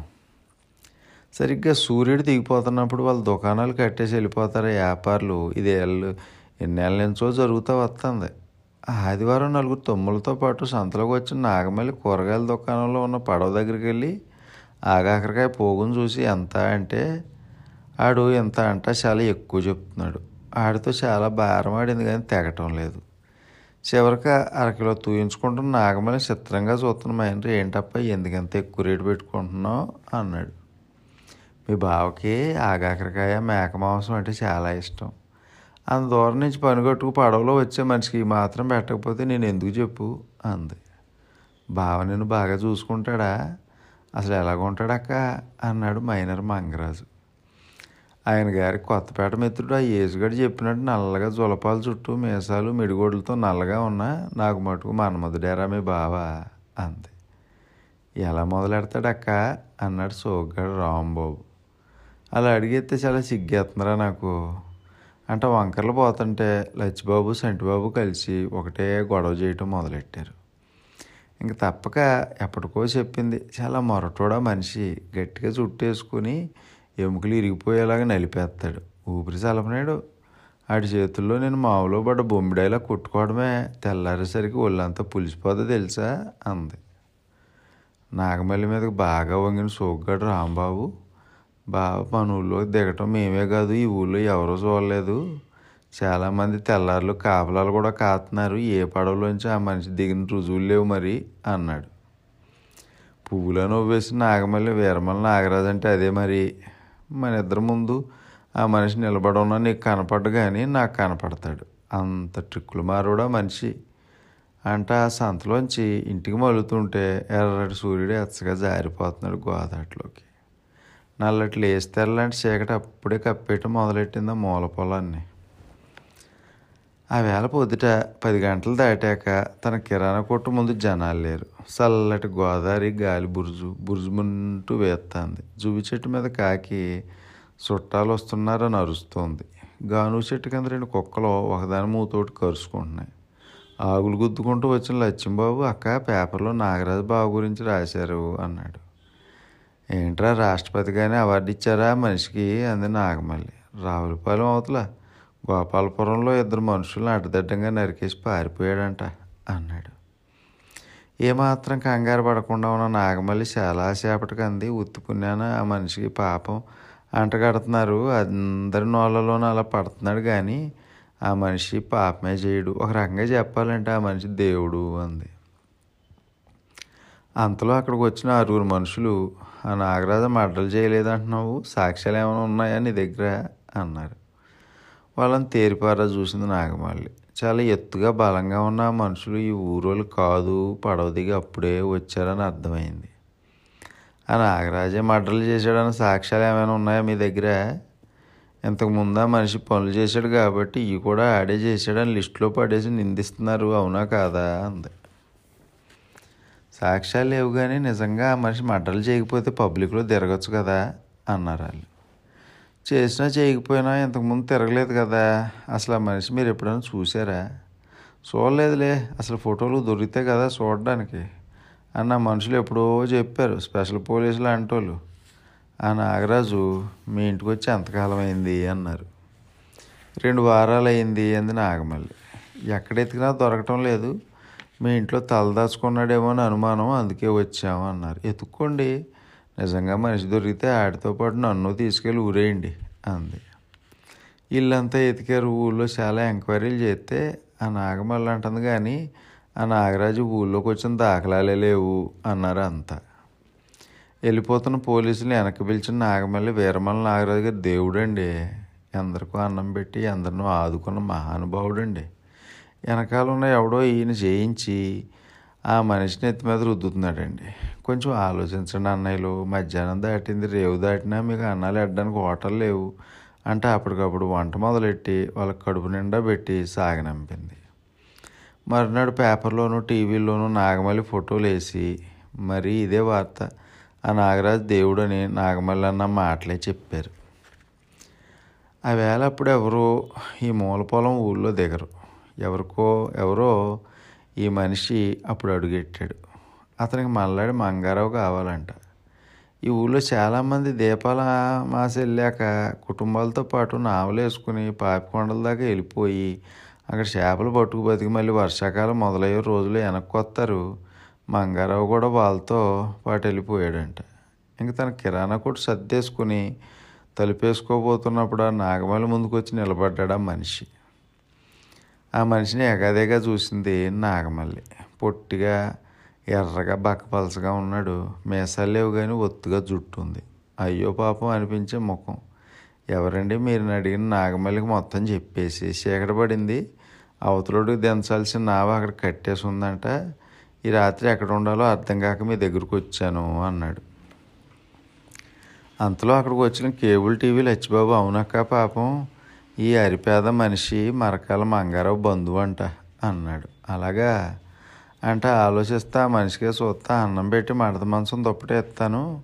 సరిగ్గా సూర్యుడు దిగిపోతున్నప్పుడు వాళ్ళ దుకాణాలు కట్టేసి వెళ్ళిపోతారు వ్యాపారులు. ఇది ఎల్లు ఎన్నేళ్ళ నుంచో జరుగుతూ వస్తుంది ఆదివారం నలుగురు తమ్ములతో పాటు సంతలోకి వచ్చిన నాగమల్లి కూరగాయల దుకాణంలో ఉన్న పడవ దగ్గరికి వెళ్ళి ఆగాకరకాయ పోగుని చూసి ఎంత? అంటే ఆడు ఎంత అంట చాలా ఎక్కువ చెప్తున్నాడు. ఆడితో చాలా భారం ఆడింది కానీ తెగటం లేదు. చివరికి అరకిలో తూయించుకుంటున్న నాగమని చిత్రంగా చూస్తున్న మైండ్రి ఏంటప్ప ఎందుకంత ఎక్కువ రేటు పెట్టుకుంటున్నావు? అన్నాడు. మీ బావకి ఆగాకరకాయ మేక మాంసం అంటే చాలా ఇష్టం. అంత దూరం నుంచి పనిగట్టుకు పడవలో వచ్చే మనిషికి మాత్రం పెట్టకపోతే నేను ఎందుకు చెప్పు? అంది. బావ నేను బాగా చూసుకుంటాడా? అసలు ఎలాగుంటాడక్క? అన్నాడు మైనర్ మంగరాజు. ఆయన గారి కొత్తపేట మిత్రుడు ఆ యేసుగడు చెప్పినట్టు నల్లగా జులపాలు చుట్టూ మీసాలు మిడిగోడ్లతో నల్లగా ఉన్నా నాకు మటుకు మన్మధుడేరా మీ బావా అంది. ఎలా మొదలెడతాడక్క అన్నాడు సోగ్గాడు రాంబాబు. అలా అడిగితే చాలా సిగ్గేస్తున్నారా నాకు? అంటే వంకర్లు పోతుంటే లచ్చిబాబు సంటిబాబు కలిసి ఒకటే గొడవ చేయటం మొదలెట్టారు. ఇంక తప్పక ఎప్పటికో చెప్పింది. చాలా మొరటోడా మనిషి. గట్టిగా చుట్టేసుకుని ఎముకలు ఇరిగిపోయేలాగా నలిపేస్తాడు. ఊపిరి చలపనాడు ఆడి చేతుల్లో నేను మామూలు పడ్డ బొమ్మిడాయిలా కొట్టుకోవడమే తెల్లారేసరికి ఒళ్ళంతా పులిసిపోతే తెలుసా? అంది. నాగమల్లి మీదకి బాగా వంగిన సోగ్గాడు రాంబాబు. బాబు మన ఊళ్ళోకి దిగటం మేమే కాదు ఈ ఊళ్ళో ఎవరూ చూడలేదు. చాలామంది తెల్లారులు కాపలాలు కూడా కాస్తున్నారు ఏ పడవలోంచి ఆ మనిషి దిగిన రుజువులు లేవు మరి అన్నాడు. పువ్వులను వేసి నాగమల్లి వీరమల నాగరాజు అంటే అదే మరి. మన ఇద్దరి ముందు ఆ మనిషి నిలబడన్నా నీకు కనపడ్డు కానీ నాకు కనపడతాడు. అంత ట్రిక్కులు మారుడా మనిషి. అంటే ఆ సంతలోంచి ఇంటికి మలుతుంటే ఎర్రటి సూర్యుడు ఎచ్చగా జారిపోతున్నాడు గోదాట్లోకి నల్లటి లేస్తెరలాంటి చీకటి అప్పుడే కప్పేయటం మొదలెట్టింది ఆ మూల పొలాన్ని. ఆ వేళ పొద్దుట పది గంటలు దాటాక తన కిరాణా కొట్టు ముందు జనాలు లేరు. చల్లటి గోదావరి గాలి బురుజు బురుజుమంటూ వేస్తుంది జువి చెట్టు మీద కాకి చుట్టాలు వస్తున్నారని అరుస్తోంది. గాను చెట్టు కింద రెండు కుక్కలు ఒకదాని మూతోటి కరుచుకుంటున్నాయి ఆగులు గుద్దుకుంటూ వచ్చిన లచ్చింబాబు అక్క పేపర్లో నాగరాజు బాబు గురించి రాశారు అన్నాడు. ఏంట్రా రాష్ట్రపతి కానీ అవార్డు ఇచ్చారా మనిషికి? అంది నాగమల్లి. రావులపాలెం అవతల గోపాలపురంలో ఇద్దరు మనుషులను అడ్డదడ్డంగా నరికేసి పారిపోయాడంట అన్నాడు. ఏమాత్రం కంగారు పడకుండా ఉన్న నాగమల్లి చాలా సేపటికి అంది. ఉత్తుకున్నాను ఆ మనిషికి పాపం అంటగడుతున్నారు. అందరి నోళ్ళలోనూ అలా పడుతున్నాడు కానీ ఆ మనిషి పాపమే చేయడు. ఒక రకంగా చెప్పాలంటే ఆ మనిషి దేవుడు అంది. అంతలో అక్కడికి వచ్చిన ఆరుగురు మనుషులు ఆ నాగరాజు మడ్డలు చేయలేదంటున్నావు? సాక్ష్యాలు ఏమైనా ఉన్నాయా నీ దగ్గర? అన్నారు. వాళ్ళని తేరిపారా చూసింది నాగమల్లి. చాలా ఎత్తుగా బలంగా ఉన్న ఆ మనుషులు ఈ ఊరోళ్ళు కాదు పడవ దిగి అప్పుడే వచ్చారని అర్థమైంది. ఆ నాగరాజే మర్డర్లు చేశాడని సాక్ష్యాలు ఏమైనా ఉన్నాయా మీ దగ్గర? ఇంతకుముందు ఆ మనిషి పనులు చేశాడు కాబట్టి ఇవి కూడా ఆడే చేశాడని లిస్టులో పడేసి నిందిస్తున్నారు అవునా కాదా? అంది. సాక్ష్యాలు లేవు కానీ నిజంగా ఆ మనిషి మర్డర్లు చేయకపోతే పబ్లిక్లో తిరగచ్చు కదా? అన్నారు వాళ్ళు. చేసినా చేయకపోయినా ఇంతకుముందు తిరగలేదు కదా. అసలు ఆ మనిషి మీరు ఎప్పుడైనా చూసారా చూడలేదులే. అసలు ఫోటోలు దొరికితే కదా చూడడానికి. అన్న మనుషులు ఎప్పుడో చెప్పారు స్పెషల్ పోలీసులు అంటోళ్ళు. ఆ నాగరాజు మీ ఇంటికి వచ్చి ఎంతకాలం అయింది? అన్నారు. రెండు వారాలు అయింది అంది నాగమల్లి. ఎక్కడ ఎతికినా దొరకటం లేదు. మీ ఇంట్లో తలదాచుకున్నాడేమో అని అనుమానం అందుకే వచ్చాము అన్నారు. ఎత్తుక్కోండి నిజంగా మనిషి దొరికితే ఆడితో పాటు నన్ను తీసుకెళ్ళి ఊరేయండి అంది. ఇల్లంతా ఎతికారు ఊళ్ళో చాలా ఎంక్వైరీలు చేస్తే ఆ నాగమల్లి అంటుంది కానీ ఆ నాగరాజు ఊళ్ళోకి వచ్చిన దాఖలాలే లేవు అన్నారు అంతా. వెళ్ళిపోతున్న పోలీసులు వెనక్కి పిలిచిన నాగమల్లి వీరమల్ల నాగరాజు గారు దేవుడండి. ఎందరికో అన్నం పెట్టి ఎందరినో ఆదుకున్న మహానుభావుడండి. వెనకాల ఉన్న ఎవడో ఈయన చేయించి ఆ మనిషిని ఎత్తి మీద రుద్దుతున్నాడండి. కొంచెం ఆలోచించండి అన్నయ్యలు మధ్యాహ్నం దాటింది రేవు దాటినా మీకు అన్నాలు ఎట్టడానికి హోటల్ లేవు అంటే అప్పటికప్పుడు వంట మొదలెట్టి వాళ్ళకి కడుపు నిండా పెట్టి సాగనంపింది మరునాడు పేపర్లోను టీవీలోనూ నాగమల్లి ఫోటోలు వేసి మరి ఇదే వార్త ఆ నాగరాజు దేవుడని నాగమల్లి అన్న మాటలే చెప్పారు. ఆ వేళ అప్పుడు ఎవరు ఈ మూల పొలం ఊళ్ళో దిగరు. ఎవరికో ఎవరో ఈ మనిషి అప్పుడు అడుగెట్టాడు. అతనికి మల్లాడి మంగారావు కావాలంట. ఈ ఊళ్ళో చాలామంది దీపాల మాస వెళ్ళాక కుటుంబాలతో పాటు నావలు వేసుకుని పాపికొండల దాకా వెళ్ళిపోయి అక్కడ చేపలు పట్టుకు బతికి మళ్ళీ వర్షాకాలం మొదలయ్యే రోజులు వెనక్కి వస్తారు మంగారావు కూడా వాళ్ళతో పాటు వెళ్ళిపోయాడంట. ఇంక తన కిరాణా కొట్టు సర్దేసుకుని తలుపేసుకోబోతున్నప్పుడు ఆ నాగమల్లి ముందుకు వచ్చి నిలబడ్డాడు ఆ మనిషి. ఆ మనిషిని ఎగాదేగా చూసింది నాగమల్లి. పొట్టిగా ఎర్రగా బక్కపలసగా ఉన్నాడు. మీసాలు లేవు కానీ ఒత్తుగా జుట్టు ఉంది అయ్యో పాపం అనిపించే ముఖం. ఎవరండి మీరు అడిగిన నాగమల్లికి మొత్తం చెప్పేసి చీకట పడింది. అవతలోడికి దించాల్సిన నావ అక్కడ కట్టేసి ఉందంట. ఈ రాత్రి ఎక్కడ ఉండాలో అర్థం కాక మీ దగ్గరకు వచ్చాను అన్నాడు. అంతలో అక్కడికి వచ్చిన కేబుల్ టీవీ లచ్చిబాబు అవునక్క పాపం? ఈ అరిపేద మనిషి మరకాల మంగారావు బంధువు అంట అన్నాడు. అలాగా? అంటే ఆలోచిస్తా ఆ మనిషికే చూస్తా అన్నం పెట్టి మడత మంచం దుప్పటే ఇస్తాను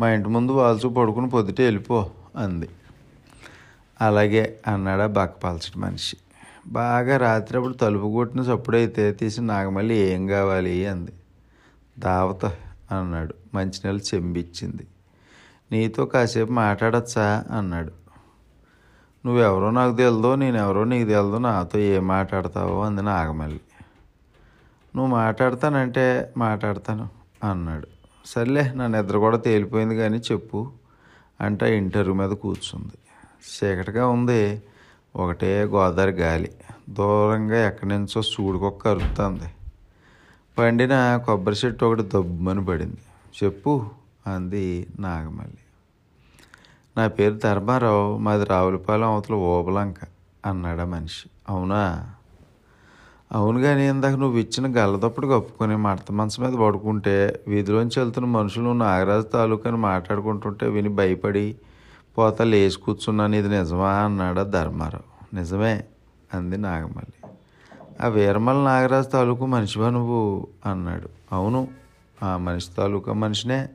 మా ఇంటి ముందు వాల్చు పడుకుని పొద్దుట వెళ్ళిపో అంది. అలాగే అన్నాడు ఆ బక్కపలచటి మనిషి. బాగా రాత్రి అప్పుడు తలుపు కొట్టిన చప్పుడైతే తీసి నాగమల్లి ఏం కావాలి అంది. దావత అన్నాడు. మంచినీళ్ళు చెంబిచ్చింది. నీతో కాసేపు మాట్లాడచ్చా అన్నాడు. నువ్వెవరో నాకు తెలియదో నేనెవరో నీకు తెలియదో నాతో ఏం మాట్లాడతావో అంది నాగమల్లి. నువ్వు మాట్లాడతానంటే మాట్లాడతాను అన్నాడు. సర్లే నా నిద్ర కూడా తేలిపోయింది కానీ చెప్పు అంటే ఇంటర్వ్యూ మీద కూర్చుంది. చీకటిగా ఉంది. ఒకటే గోదావరి గాలి. దూరంగా ఎక్కడి నుంచో సూడుకొక్క అరుస్తుంది పండిన కొబ్బరి చెట్టు ఒకటి దబ్బుమని పడింది. చెప్పు అంది నాగమల్లి. నా పేరు ధర్మారావు మాది రావులపాలెం అవతల ఓబలంక అన్నాడు ఆ మనిషి. అవునా? అవును కానీ ఇందాక నువ్వు ఇచ్చిన గల్లదప్పుడు కప్పుకొని మడత మంచం మీద పడుకుంటే వీధిలోంచి వెళ్తున్న మనుషులు నాగరాజు తాలూకాని అని మాట్లాడుకుంటుంటే విని భయపడి పోతా లేచి కూర్చున్నాను. ఇది నిజమా? అన్నాడు ధర్మారావు. నిజమే అంది నాగమల్లి. ఆ వీరమల నాగరాజు తాలూకు మనిషివా నువ్వు? అన్నాడు. అవును ఆ మనిషి తాలూకా మనిషినే.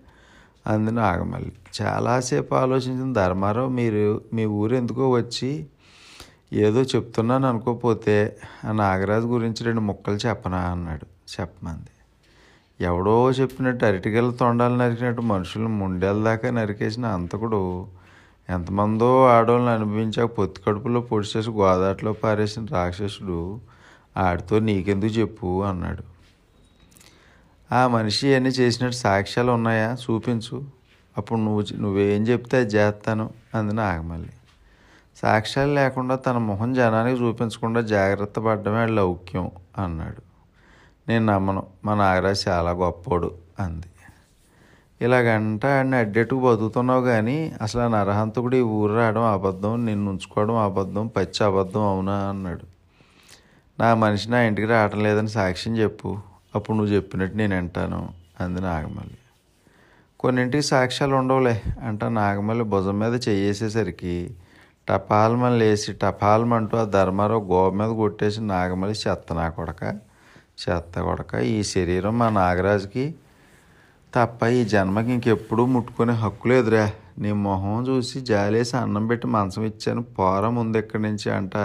అంది నాగమల్లి. చాలాసేపు ఆలోచించిన ధర్మారావు మీరు మీ ఊరు ఎందుకో వచ్చి ఏదో చెప్తున్నాను అనుకోపోతే ఆ నాగరాజు గురించి రెండు ముక్కలు చెప్పనా అన్నాడు. చెప్పమంది. ఎవడో చెప్పినట్టు అరటిగల తొండాలు నరికినట్టు మనుషులను ముండేల దాకా నరికేసిన అంతకుడు ఎంతమందో ఆడవాళ్ళని అనుభవించాక పొత్తి కడుపులో పొడిచేసి గోదాట్లో పారేసిన రాక్షసుడు ఆడితో నీకెందుకు చెప్పు అన్నాడు. ఆ మనిషి అన్నీ చేసినట్టు సాక్ష్యాలు ఉన్నాయా? చూపించు. అప్పుడు నువ్వు నువ్వేం చెప్తే అది చేస్తాను అంది నాగమల్లి. సాక్ష్యాలు లేకుండా తన మొహం జనానికి చూపించకుండా జాగ్రత్త పడ్డమే లౌక్యం అన్నాడు. నేను నమ్మను మా నాగరాజు చాలా గొప్పోడు అంది. ఇలాగంట ఆడిని అడ్డెట్టుకు బతుకుతున్నావు కానీ అసలు ఆ నరహంతకుడు ఈ ఊరు రావడం అబద్ధం నిన్ను ఉంచుకోవడం అబద్ధం పచ్చి అబద్ధం అవునా అన్నాడు. నా మనిషి నా ఇంటికి రావటం లేదని సాక్ష్యం చెప్పు. అప్పుడు నువ్వు చెప్పినట్టు నేను వింటాను అంది నాగమల్లి. కొన్నింటికి సాక్ష్యాలు ఉండవులే అంట నాగమల్లి భుజం మీద చేయేసేసరికి టపాల్మని లేచి టపాల్మంటూ ఆ ధర్మారావు గోవ మీద కొట్టేసి నాగమల్లి చెత్త నా కొడక చెత్త కొడక ఈ శరీరం మా నాగరాజుకి తప్ప ఈ జన్మకి ఇంకెప్పుడు ముట్టుకునే హక్కు లేదురా. నీ మొహం చూసి జాలేసి అన్నం పెట్టి మంచం ఇచ్చాను పోరం ఉంది ఇక్కడి నుంచి అంట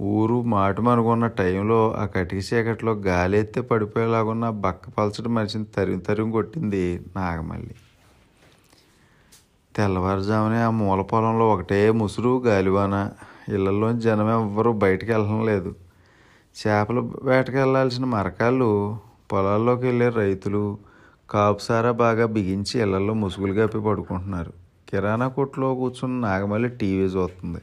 ఊరు మాటు మనుకున్న టైంలో ఆ కటిక చీకట్లో గాలి ఎత్తే పడిపోయేలాగున్న బక్క పలచటి మనిషిని తరిమి తరిమి కొట్టింది నాగమల్లి. తెల్లవారుజామునే ఆ మూల పొలంలో ఒకటే ముసురు గాలివాన. ఇళ్ళలోని జనం ఎవ్వరూ బయటికి వెళ్ళడం లేదు. చేపలు వేటకి వెళ్ళాల్సిన మరకాళ్ళు పొలాల్లోకి వెళ్ళే రైతులు కాపుసారా బాగా బిగించి ఇళ్ళలో ముసుగులు కప్పి పడుకుంటున్నారు. కిరాణా కొట్లో కూర్చున్న నాగమల్లి టీవీ చూస్తుంది.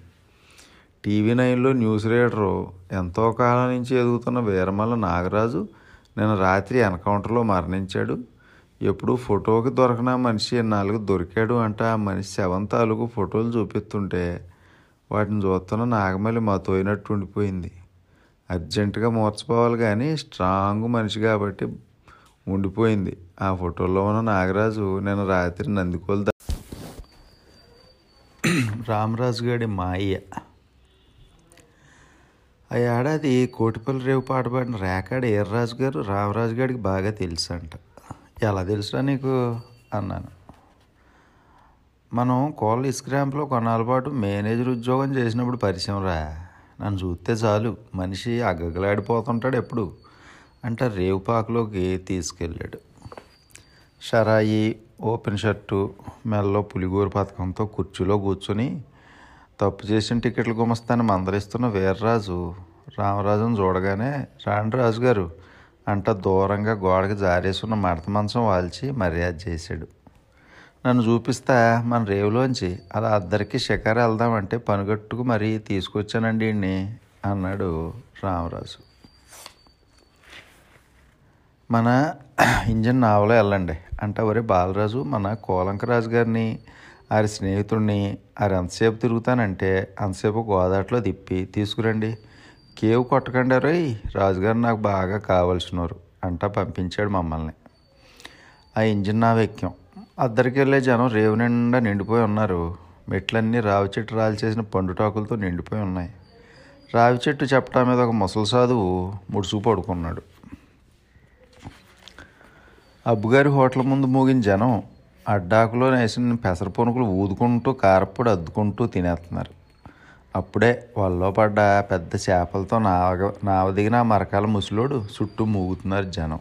టీవీ నైన్లో న్యూస్ రీడరు ఎంతో కాలం నుంచి ఎదుగుతున్న వీరమల్ల నాగరాజు నిన్న రాత్రి ఎన్కౌంటర్లో మరణించాడు. ఎప్పుడు ఫోటోకి దొరకన మనిషి నాలుగు దొరికాడు అంటే. ఆ మనిషి శవం తాలూకు ఫోటోలు చూపిస్తుంటే వాటిని చూస్తున్న నాగమల్లి మతోయినట్టు ఉండిపోయింది. అర్జెంటుగా మూర్చపోవాలి కానీ స్ట్రాంగ్ మనిషి కాబట్టి ఉండిపోయింది. ఆ ఫోటోలో ఉన్న నాగరాజు నిన్న రాత్రి నందికోలు [clears throat] రామరాజు గారి మాయ ఆ ఏడాది కోటిపల్లి రేవు పాట పాడిన రేకాడ ఎర్రాజు గారు రామరాజు గారికి బాగా తెలుసు అంట ఎలా తెలుసురా నీకు? అన్నాను. మనం కోళ్ళ ఇస్క్రాంప్లో కొన్నాళ్ళ పాటు మేనేజర్ ఉద్యోగం చేసినప్పుడు పరిచయం రా నన్ను చూస్తే చాలు. మనిషి అగ్గగలాడిపోతుంటాడు ఎప్పుడు. అంటే రేవుపాకులోకి తీసుకెళ్ళాడు. షరాయి ఓపెన్ షర్టు మెల్లో పులిగోరు పథకంతో కుర్చీలో కూర్చొని తప్పు చేసిన టికెట్లు గుమస్తాన్ని మందలిస్తున్న వీర్రాజు రామరాజును చూడగానే రాండి రాజు గారు అంట దూరంగా గోడకి జారేసున్న మడత మంచం వాల్చి మర్యాద చేశాడు. నన్ను చూపిస్తా మన రేవులోంచి అలా అద్దరికి షికారు వెళ్దామంటే పనిగట్టుకు మరీ తీసుకొచ్చానండి అన్నాడు రామరాజు. మన ఇంజన్ నావలో వెళ్ళండి అంటే ఒరే బాలరాజు మన కోలంకరాజు గారిని ఆరి స్నేహితుడిని ఆరి ఎంతసేపు తిరుగుతానంటే అంతసేపు గోదాట్లో తిప్పి తీసుకురండి. కేవ్ కొట్టకండి రోయ్ రాజుగారు నాకు బాగా కావలసినవారు అంటా పంపించాడు మమ్మల్ని. ఆ ఇంజిన్ నా ఎక్కాం అద్దరికి వెళ్ళే జనం రేవు నిండా నిండిపోయి ఉన్నారు. మెట్లన్నీ రావి చెట్టు రాలి చేసిన పండుటాకులతో నిండిపోయి ఉన్నాయి. రావి చెట్టు చెప్పటా మీద ఒక ముసలి సాధువు ముడుసు పడుకున్నాడు. అబ్బుగారి హోటల్ ముందు మూగిన జనం అడ్డాకులో వేసిన పెసర పునుకులు ఊదుకుంటూ కారప్పొడి అద్దుకుంటూ తినేస్తున్నారు. అప్పుడే వల్లో పడ్డ పెద్ద చేపలతో నావ నావ దిగిన మరకాల ముసలోడు చుట్టూ మూగుతున్నారు జనం.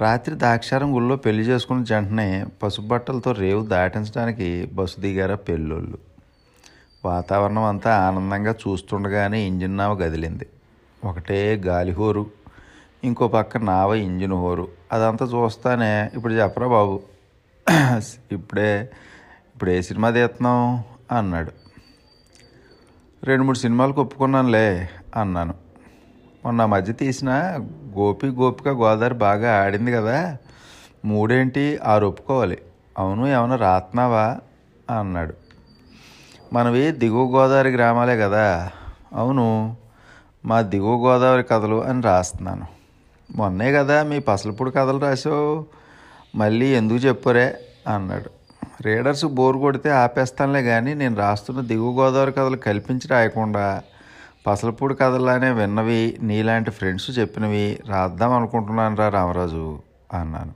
రాత్రి దాక్షారం గుళ్ళో పెళ్ళి చేసుకున్న జంటనే పసుపు బట్టలతో రేవు దాటించడానికి బస్సు దిగారా పెళ్ళోళ్ళు. వాతావరణం అంతా ఆనందంగా చూస్తుండగానే ఇంజిన్ నావ కదిలింది ఒకటే గాలిహోరు ఇంకో పక్క నావ ఇంజిన్ హోరు. అదంతా చూస్తానే ఇప్పుడు చెప్పరా బాబు? ఇప్పుడే ఇప్పుడు ఏ సినిమా తీస్తున్నాం అన్నాడు. రెండు మూడు సినిమాలకు ఒప్పుకున్నానులే అన్నాను. మొన్న మధ్య తీసిన గోపి గోపిక గోదావరి బాగా ఆడింది కదా మూడేంటి ఆరు ఒప్పుకోవాలి. అవును ఏమైనా రాత్నావా? అన్నాడు. మనవి దిగువ గోదావరి గ్రామాలే కదా. అవును మా దిగువ గోదావరి కథలు అని రాస్తున్నాను. మొన్నే కదా మీ పసలపూడి కథలు రాసావు మళ్ళీ ఎందుకు చెప్పరే అన్నాడు. రీడర్స్ బోర్ కొడితే ఆపేస్తానులే కానీ నేను రాస్తున్న దిగువ గోదావరి కథలు కల్పించి రాయకుండా పసలపూడి కథలానే విన్నవి నీలాంటి ఫ్రెండ్స్ చెప్పినవి రాద్దాం అనుకుంటున్నాను రా రామరాజు అన్నాను.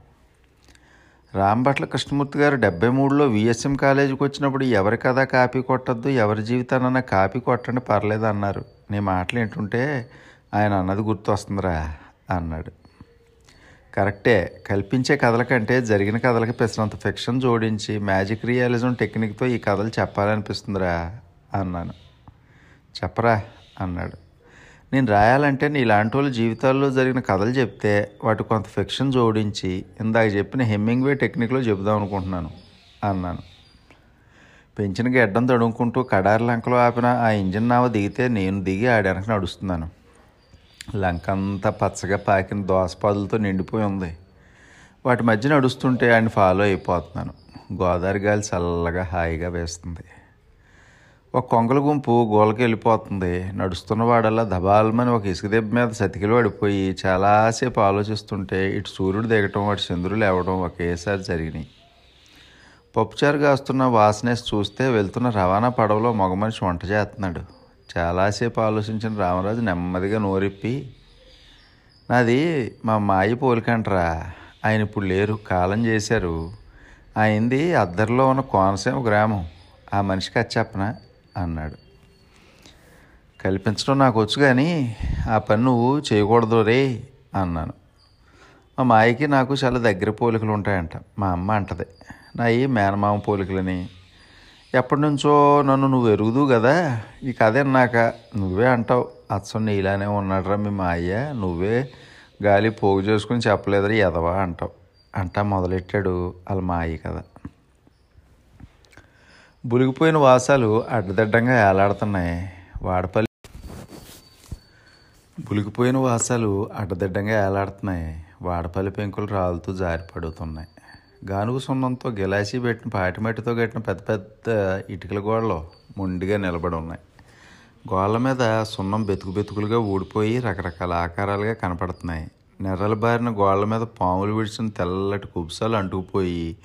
రాంభట్ల కృష్ణమూర్తి గారు డెబ్బై మూడులో విఎస్ఎం కాలేజీకి వచ్చినప్పుడు ఎవరి కథ కాపీ కొట్టద్దు ఎవరి జీవితానన్నా కాపీ కొట్టండి పర్లేదు అన్నారు నీ మాటలు ఏంటుంటే ఆయన అన్నది గుర్తు వస్తుందిరా అన్నాడు. కరెక్టే. కల్పించే కథల కంటే జరిగిన కథలకి పెసినంత ఫిక్షన్ జోడించి మ్యాజిక్ రియాలిజం టెక్నిక్తో ఈ కథలు చెప్పాలనిపిస్తుందిరా అన్నాను. చెప్పరా అన్నాడు. నేను రాయాలంటే నీలాంటి వాళ్ళ జీవితాల్లో జరిగిన కథలు చెప్తే వాటి కొంత ఫిక్షన్ జోడించి ఇందాక చెప్పిన హెమ్మింగ్వే టెక్నిక్లో చెబుదాం అనుకుంటున్నాను అన్నాను. పెంచిన గెడ్డం తడుముకుంటూ కడారి లంకలో ఆపిన ఆ ఇంజిన్ నావ దిగితే నేను దిగి ఆడడానికి నడుస్తున్నాను. లంకంతా పచ్చగా పాకిన దోసపాదులతో నిండిపోయి ఉంది. వాటి మధ్య నడుస్తుంటే ఆయన ఫాలో అయిపోతున్నాను. గోదావరి గాలి చల్లగా హాయిగా వేస్తుంది. ఒక కొంగల గుంపు గోలకి వెళ్ళిపోతుంది. నడుస్తున్న వాడల్లా దబాలమని ఒక ఇసుక దెబ్బ మీద సతికిలు పడిపోయి చాలాసేపు ఆలోచిస్తుంటే ఇటు సూర్యుడు దిగటం వాటి చంద్రుడు లేవడం ఒకేసారి జరిగినాయి. పప్పుచారు కాస్తున్న వాసనేసి చూస్తే వెళ్తున్న రవాణా పడవలో మగ మనిషి వంట చేస్తున్నాడు. చాలాసేపు ఆలోచించిన. రామరాజు నెమ్మదిగా నోరిప్పి నాది మా మాయి పోలికంటరా. ఆయన ఇప్పుడు లేరు కాలం చేశారు. ఆయనది అద్దరిలో ఉన్న కోనసీమ గ్రామం. ఆ మనిషికి అది చెప్పనా? అన్నాడు. కల్పించడం నాకు వచ్చు కానీ ఆ పని నువ్వు చేయకూడదు రే అన్నాను. మా మాయకి నాకు చాలా దగ్గర పోలికలు ఉంటాయంట మా అమ్మ అంటది. నా ఈ మేనమామ పోలికలని ఎప్పటి నుంచో నన్ను నువ్వు ఎరుగుదు కదా? ఈ కథ విన్నాక నువ్వే అంటావు అచ్చం నీలానే ఉన్నాడురా మీ మా అయ్య నువ్వే గాలి పోగు చేసుకుని చెప్పలేదురా ఎదవా అంటావు. అంటా మొదలెట్టాడు వాళ్ళ మా అయ్య కదా బులిగిపోయిన వాసాలు అడ్డదిడ్డంగా ఏలాడుతున్నాయి. వాడపల్లి బులిగిపోయిన వాసాలు అడ్డదిడ్డంగా ఏలాడుతున్నాయి. వాడపల్లి పెంకులు రాలుతూ జారిపడుతున్నాయి. గానుగు సున్నంతో గిలాసీ పెట్టిన పాటిమట్టితో కట్టిన పెద్ద పెద్ద ఇటుకల గోడలు మొండిగా నిలబడి ఉన్నాయి. గోళ్ళ మీద సున్నం బెతుకు బెతుకులుగా ఊడిపోయి రకరకాల ఆకారాలుగా కనపడుతున్నాయి. నెర్రలు బారిన గోళ్ళ మీద పాములు విడిచిన తెల్లటి కుబుసాలు అంటుకుపోయి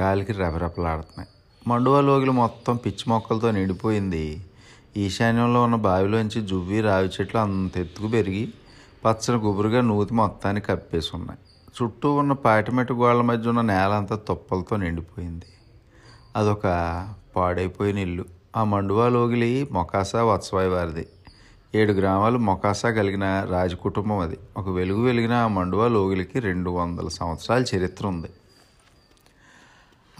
గాలికి రెపరెపలాడుతున్నాయి. మండువా లోగిలు మొత్తం పిచ్చి మొక్కలతో నిండిపోయింది. ఈశాన్యంలో ఉన్న బావిలోంచి జువ్వి రావి చెట్లు అంత ఎత్తుకు పెరిగి పచ్చని గుబురుగా నూతి మొత్తాన్ని కప్పేసి ఉన్నాయి చుట్టూ ఉన్న పాటిమెట్టు గోడల మధ్య ఉన్న నేల అంతా తుప్పలతో నిండిపోయింది. అదొక పాడైపోయిన ఇల్లు. ఆ మండువా లోగిలి మొకాసా వత్సవాయి వారిది. ఏడు గ్రామాలు మొకాసా కలిగిన రాజకుటుంబం అది. ఒక వెలుగు వెలిగిన ఆ మండువా లోగిలికి రెండు వందల సంవత్సరాల చరిత్ర ఉంది.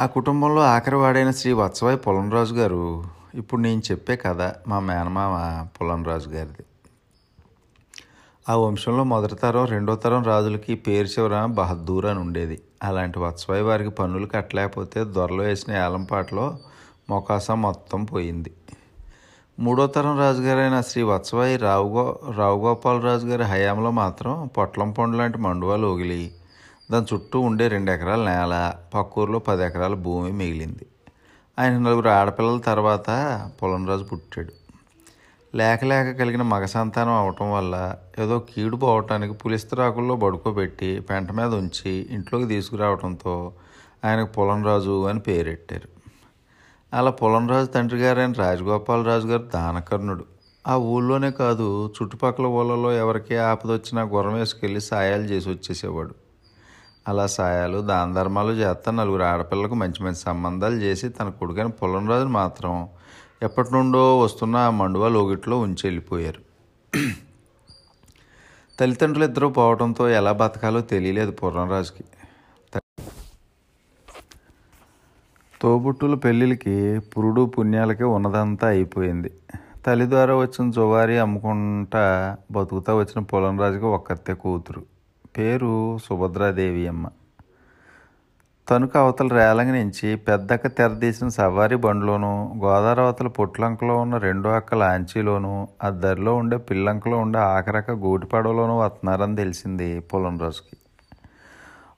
ఆ కుటుంబంలో ఆఖరివాడైన శ్రీ వత్సవాయి పులంరాజు గారు ఇప్పుడు నేను చెప్పే కథ మా మేనమామ పులంరాజు గారిది. ఆ వంశంలో మొదటి తరం రెండో తరం రాజులకి పేరు చివర బహద్దూర్ అని ఉండేది. అలాంటి వత్సవాయి వారికి పన్నులు కట్టలేకపోతే దొరలో వేసిన ఏలంపాటలో మొకాసా మొత్తం పోయింది. మూడో తరం రాజుగారైన శ్రీ వత్సవాయి రావుగో రావుగోపాలరాజు గారి హయాంలో మాత్రం పొట్లం పండు లాంటి మండువాలు ఒగిలి. దాని చుట్టూ ఉండే రెండు ఎకరాల నేల పక్కూరులో పది ఎకరాల భూమి మిగిలింది. ఆయన నలుగురు ఆడపిల్లల తర్వాత పొలంరాజు పుట్టాడు. లేక లేక కలిగిన మగ సంతానం అవటం వల్ల ఏదో కీడు పోవటానికి పులిస్త్రాకుల్లో పడుకోబెట్టి పెంట మీద ఉంచి ఇంట్లోకి తీసుకురావడంతో ఆయనకు పొలంరాజు అని పేరెట్టారు. అలా పొలంరాజు తండ్రి గారైన రాజగోపాలరాజు గారు దానకర్ణుడు. ఆ ఊళ్ళోనే కాదు చుట్టుపక్కల ఊళ్ళలో ఎవరికి ఆపదొచ్చినా గుర్రం వేసుకెళ్ళి సాయాలు చేసి వచ్చేసేవాడు. అలా సాయాలు దాన ధర్మాలు చేస్తా నలుగురు ఆడపిల్లకు మంచి మంచి సంబంధాలు చేసి తన కొడుకైన పొలంరాజును మాత్రం ఎప్పటి నుండో వస్తున్న ఆ మండువా లోగిట్లో ఉంచి వెళ్ళిపోయారు. తల్లిదండ్రులు ఇద్దరు పోవడంతో ఎలా బతకాలో తెలియలేదు పూర్ణరాజుకి. తోబుట్టుల పెళ్ళిళ్ళకి పురుడు పుణ్యాలకి ఉన్నదంతా అయిపోయింది. తల్లి ద్వారా వచ్చిన జువారి అమ్ముకుంటా బతుకుతా వచ్చిన పొలంరాజుకి ఒక్కతే కూతురు. పేరు సుభద్రాదేవి అమ్మ. తణుకు అవతల రేలంగి నుంచి పెద్దక్క తెరదీసిన సవారీ బండ్లోను గోదావరి అవతల పొట్లంకలో ఉన్న రెండో అక్క లాంచీలోను ఆ దరిలో ఉండే పిల్లంకలో ఉండే ఆఖరక్క గూటిపడవలోను వస్తున్నారని తెలిసింది పొలం రోజుకి.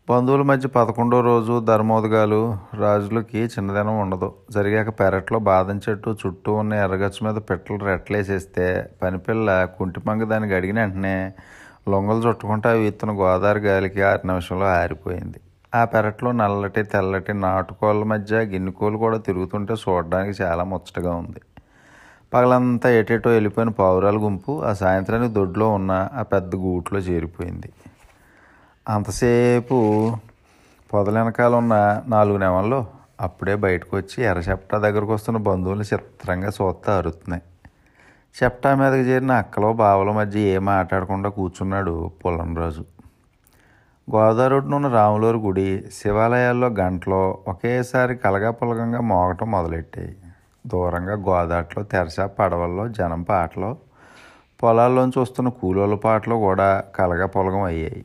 బంధువుల మధ్య పదకొండో రోజు ధర్మోదగాలు రాజులకి చిన్నదనం ఉండదు. జరిగాక పెరట్లో బాదం చెట్టు చుట్టూ ఉన్న ఎర్రగచ్చు మీద పిట్టలు రెట్లేసేస్తే పనిపిల్ల కుంటిపంగ దానికి అడిగిన వెంటనే లొంగలు చుట్టుకుంటా అవి గోదావరి గాలికి ఆరు నిమిషంలో ఆరిపోయింది. ఆ పెరట్లో నల్లటి తెల్లటి నాటుకోళ్ళ మధ్య గిన్నెకోలు కూడా తిరుగుతుంటే చూడడానికి చాలా ముచ్చటగా ఉంది. పగలంతా ఏటేటో వెళ్ళిపోయిన పావురాల గుంపు ఆ సాయంత్రానికి దొడ్లో ఉన్న ఆ పెద్ద గూట్లో చేరిపోయింది. అంతసేపు పొదలెనకాల ఉన్న నాలుగు నెలల్లో అప్పుడే బయటకు వచ్చి ఎర్రచెప్టా దగ్గరకు వస్తున్న బంధువులు చిత్రంగా చూస్తా అరుతున్నాయి చెప్టా మీదకి చేరిన అక్కలో బావల మధ్య ఏం మాట్లాడకుండా కూర్చున్నాడు పుల్లంరాజు. గోదావరి ఉన్న రాములూరు గుడి శివాలయాల్లో గంటలో ఒకేసారి కలగాపులగంగా మోగటం మొదలెట్టాయి. దూరంగా గోదాట్లో తెరసా పడవల్లో జనం పాటలు పొలాల్లోంచి వస్తున్న కూలోళ్ళ పాటలు కూడా కలగా అయ్యాయి.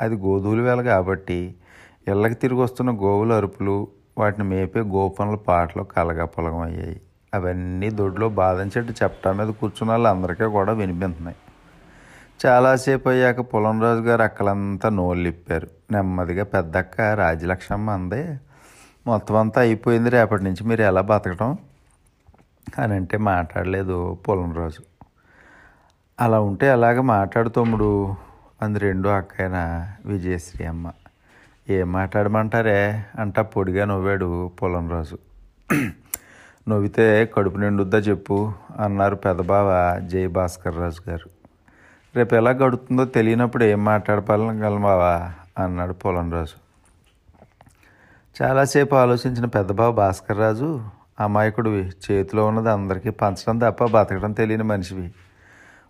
అది గోధువుల వేళ కాబట్టి ఇళ్ళకి తిరిగి వస్తున్న గోవుల అరుపులు వాటిని మేపే గోపనుల పాటలు కలగా అయ్యాయి. అవన్నీ దొడ్లో బాదం చెట్టు చెప్టా మీద కూర్చున్న వాళ్ళందరికీ కూడా వినిపిస్తున్నాయి చాలాసేపు అయ్యాక పులంరాజు గారు అక్కలంతా నోళ్ళు ఇప్పారు. నెమ్మదిగా పెద్దక్క రాజలక్ష్మమ్మ అందే మొత్తం అంతా అయిపోయింది రేపటి నుంచి మీరు ఎలా బతకటం? అని అంటే మాట్లాడలేదు పులంరాజు. అలా ఉంటే అలాగ మాట్లాడు తమ్ముడు? అంది రెండు అక్కైన విజయశ్రీ అమ్మ. ఏం మాట్లాడమంటారే? అంట పొడిగా నవ్వాడు పొలంరాజు. నవ్వితే కడుపు నిండుద్దా చెప్పు అన్నారు పెదబావ జై భాస్కర్ రాజు గారు. రేపు ఎలా గడుతుందో తెలియనప్పుడు ఏం మాట్లాడగలమావా అన్నాడు రాజు చాలాసేపు ఆలోచించిన పెద్దబాబు భాస్కర్ రాజు అమాయకుడివి చేతిలో ఉన్నది అందరికీ పంచడం తప్ప బతకడం తెలియని మనిషివి.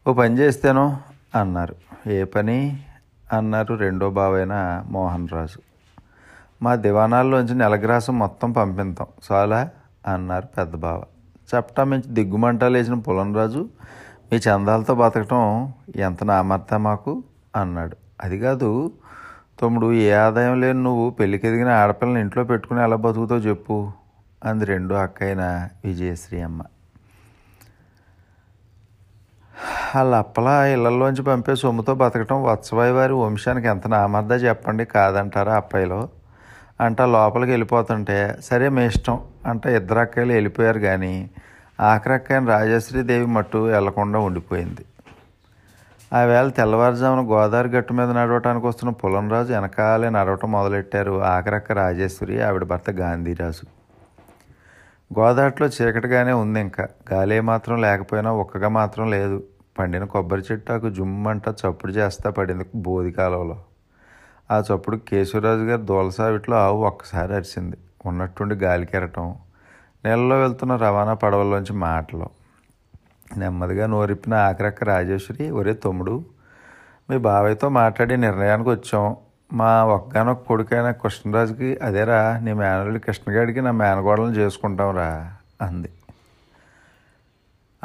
ఓ పని చేస్తేనో అన్నారు. ఏ పని? అన్నారు రెండో బావైన మోహన్ రాజు. మా దివాణాల్లోంచి నెలగ్రాసం మొత్తం పంపిస్తాం చాలా? అన్నారు పెద్ద బావ చప్టా మించి వేసిన లేచిన పులంరాజు మీ చందాలతో బతకటం ఎంత నామర్థ మాకు? అన్నాడు. అది కాదు తమ్ముడు ఏ ఆదాయం లేని నువ్వు పెళ్ళికి ఎదిగిన ఆడపిల్లని ఇంట్లో పెట్టుకుని ఎలా బతుకుతావు చెప్పు అంది రెండు అక్కయిన విజయశ్రీ అమ్మ. వాళ్ళ అప్పలా ఇళ్ళలోంచి పంపే సొమ్ముతో బతకటం వత్సవాయి వారి వంశానికి ఎంత నామర్దా చెప్పండి కాదంటారా అప్పాయిలో అంట లోపలికి వెళ్ళిపోతుంటే సరే మీ ఇష్టం అంట ఇద్దరు అక్కలు వెళ్ళిపోయారు కానీ ఆఖరక్కని రాజశ్రీదేవి మట్టు వెళ్ళకుండా ఉండిపోయింది. ఆ వేళ తెల్లవారుజామున గోదావరి గట్టు మీద నడవటానికి వస్తున్న పులంరాజు వెనకాలే నడవటం మొదలెట్టారు ఆఖరక్క రాజేశ్వరి ఆవిడ భర్త గాంధీరాజు. గోదావరిలో చీకటిగానే ఉంది ఇంకా. గాలి మాత్రం లేకపోయినా ఒక్కగా మాత్రం లేదు. పండిన కొబ్బరి చెట్టాకు జుమ్మంట చప్పుడు చేస్తా పడింది బోధి కాలంలో. ఆ చప్పుడు కేశవరాజు గారు దూలసావిట్లో ఆవు ఒక్కసారి అరిసింది. ఉన్నట్టుండి గాలికెరటం నీళ్ళలో వెళ్తున్న రవాణా పడవల్లోంచి మాటలు. నెమ్మదిగా నోరిప్పిన ఆఖరక్క రాజేశ్వరి ఒరే తమ్ముడు మీ బాబాయ్తో మాట్లాడి నిర్ణయానికి వచ్చాం. మా ఒక్కగానొక్క కొడుకైన కృష్ణరాజుకి అదేరా నీ మేనల్లుడు కృష్ణగాడికి నా మేనగోడలను చేసుకుంటాంరా అంది.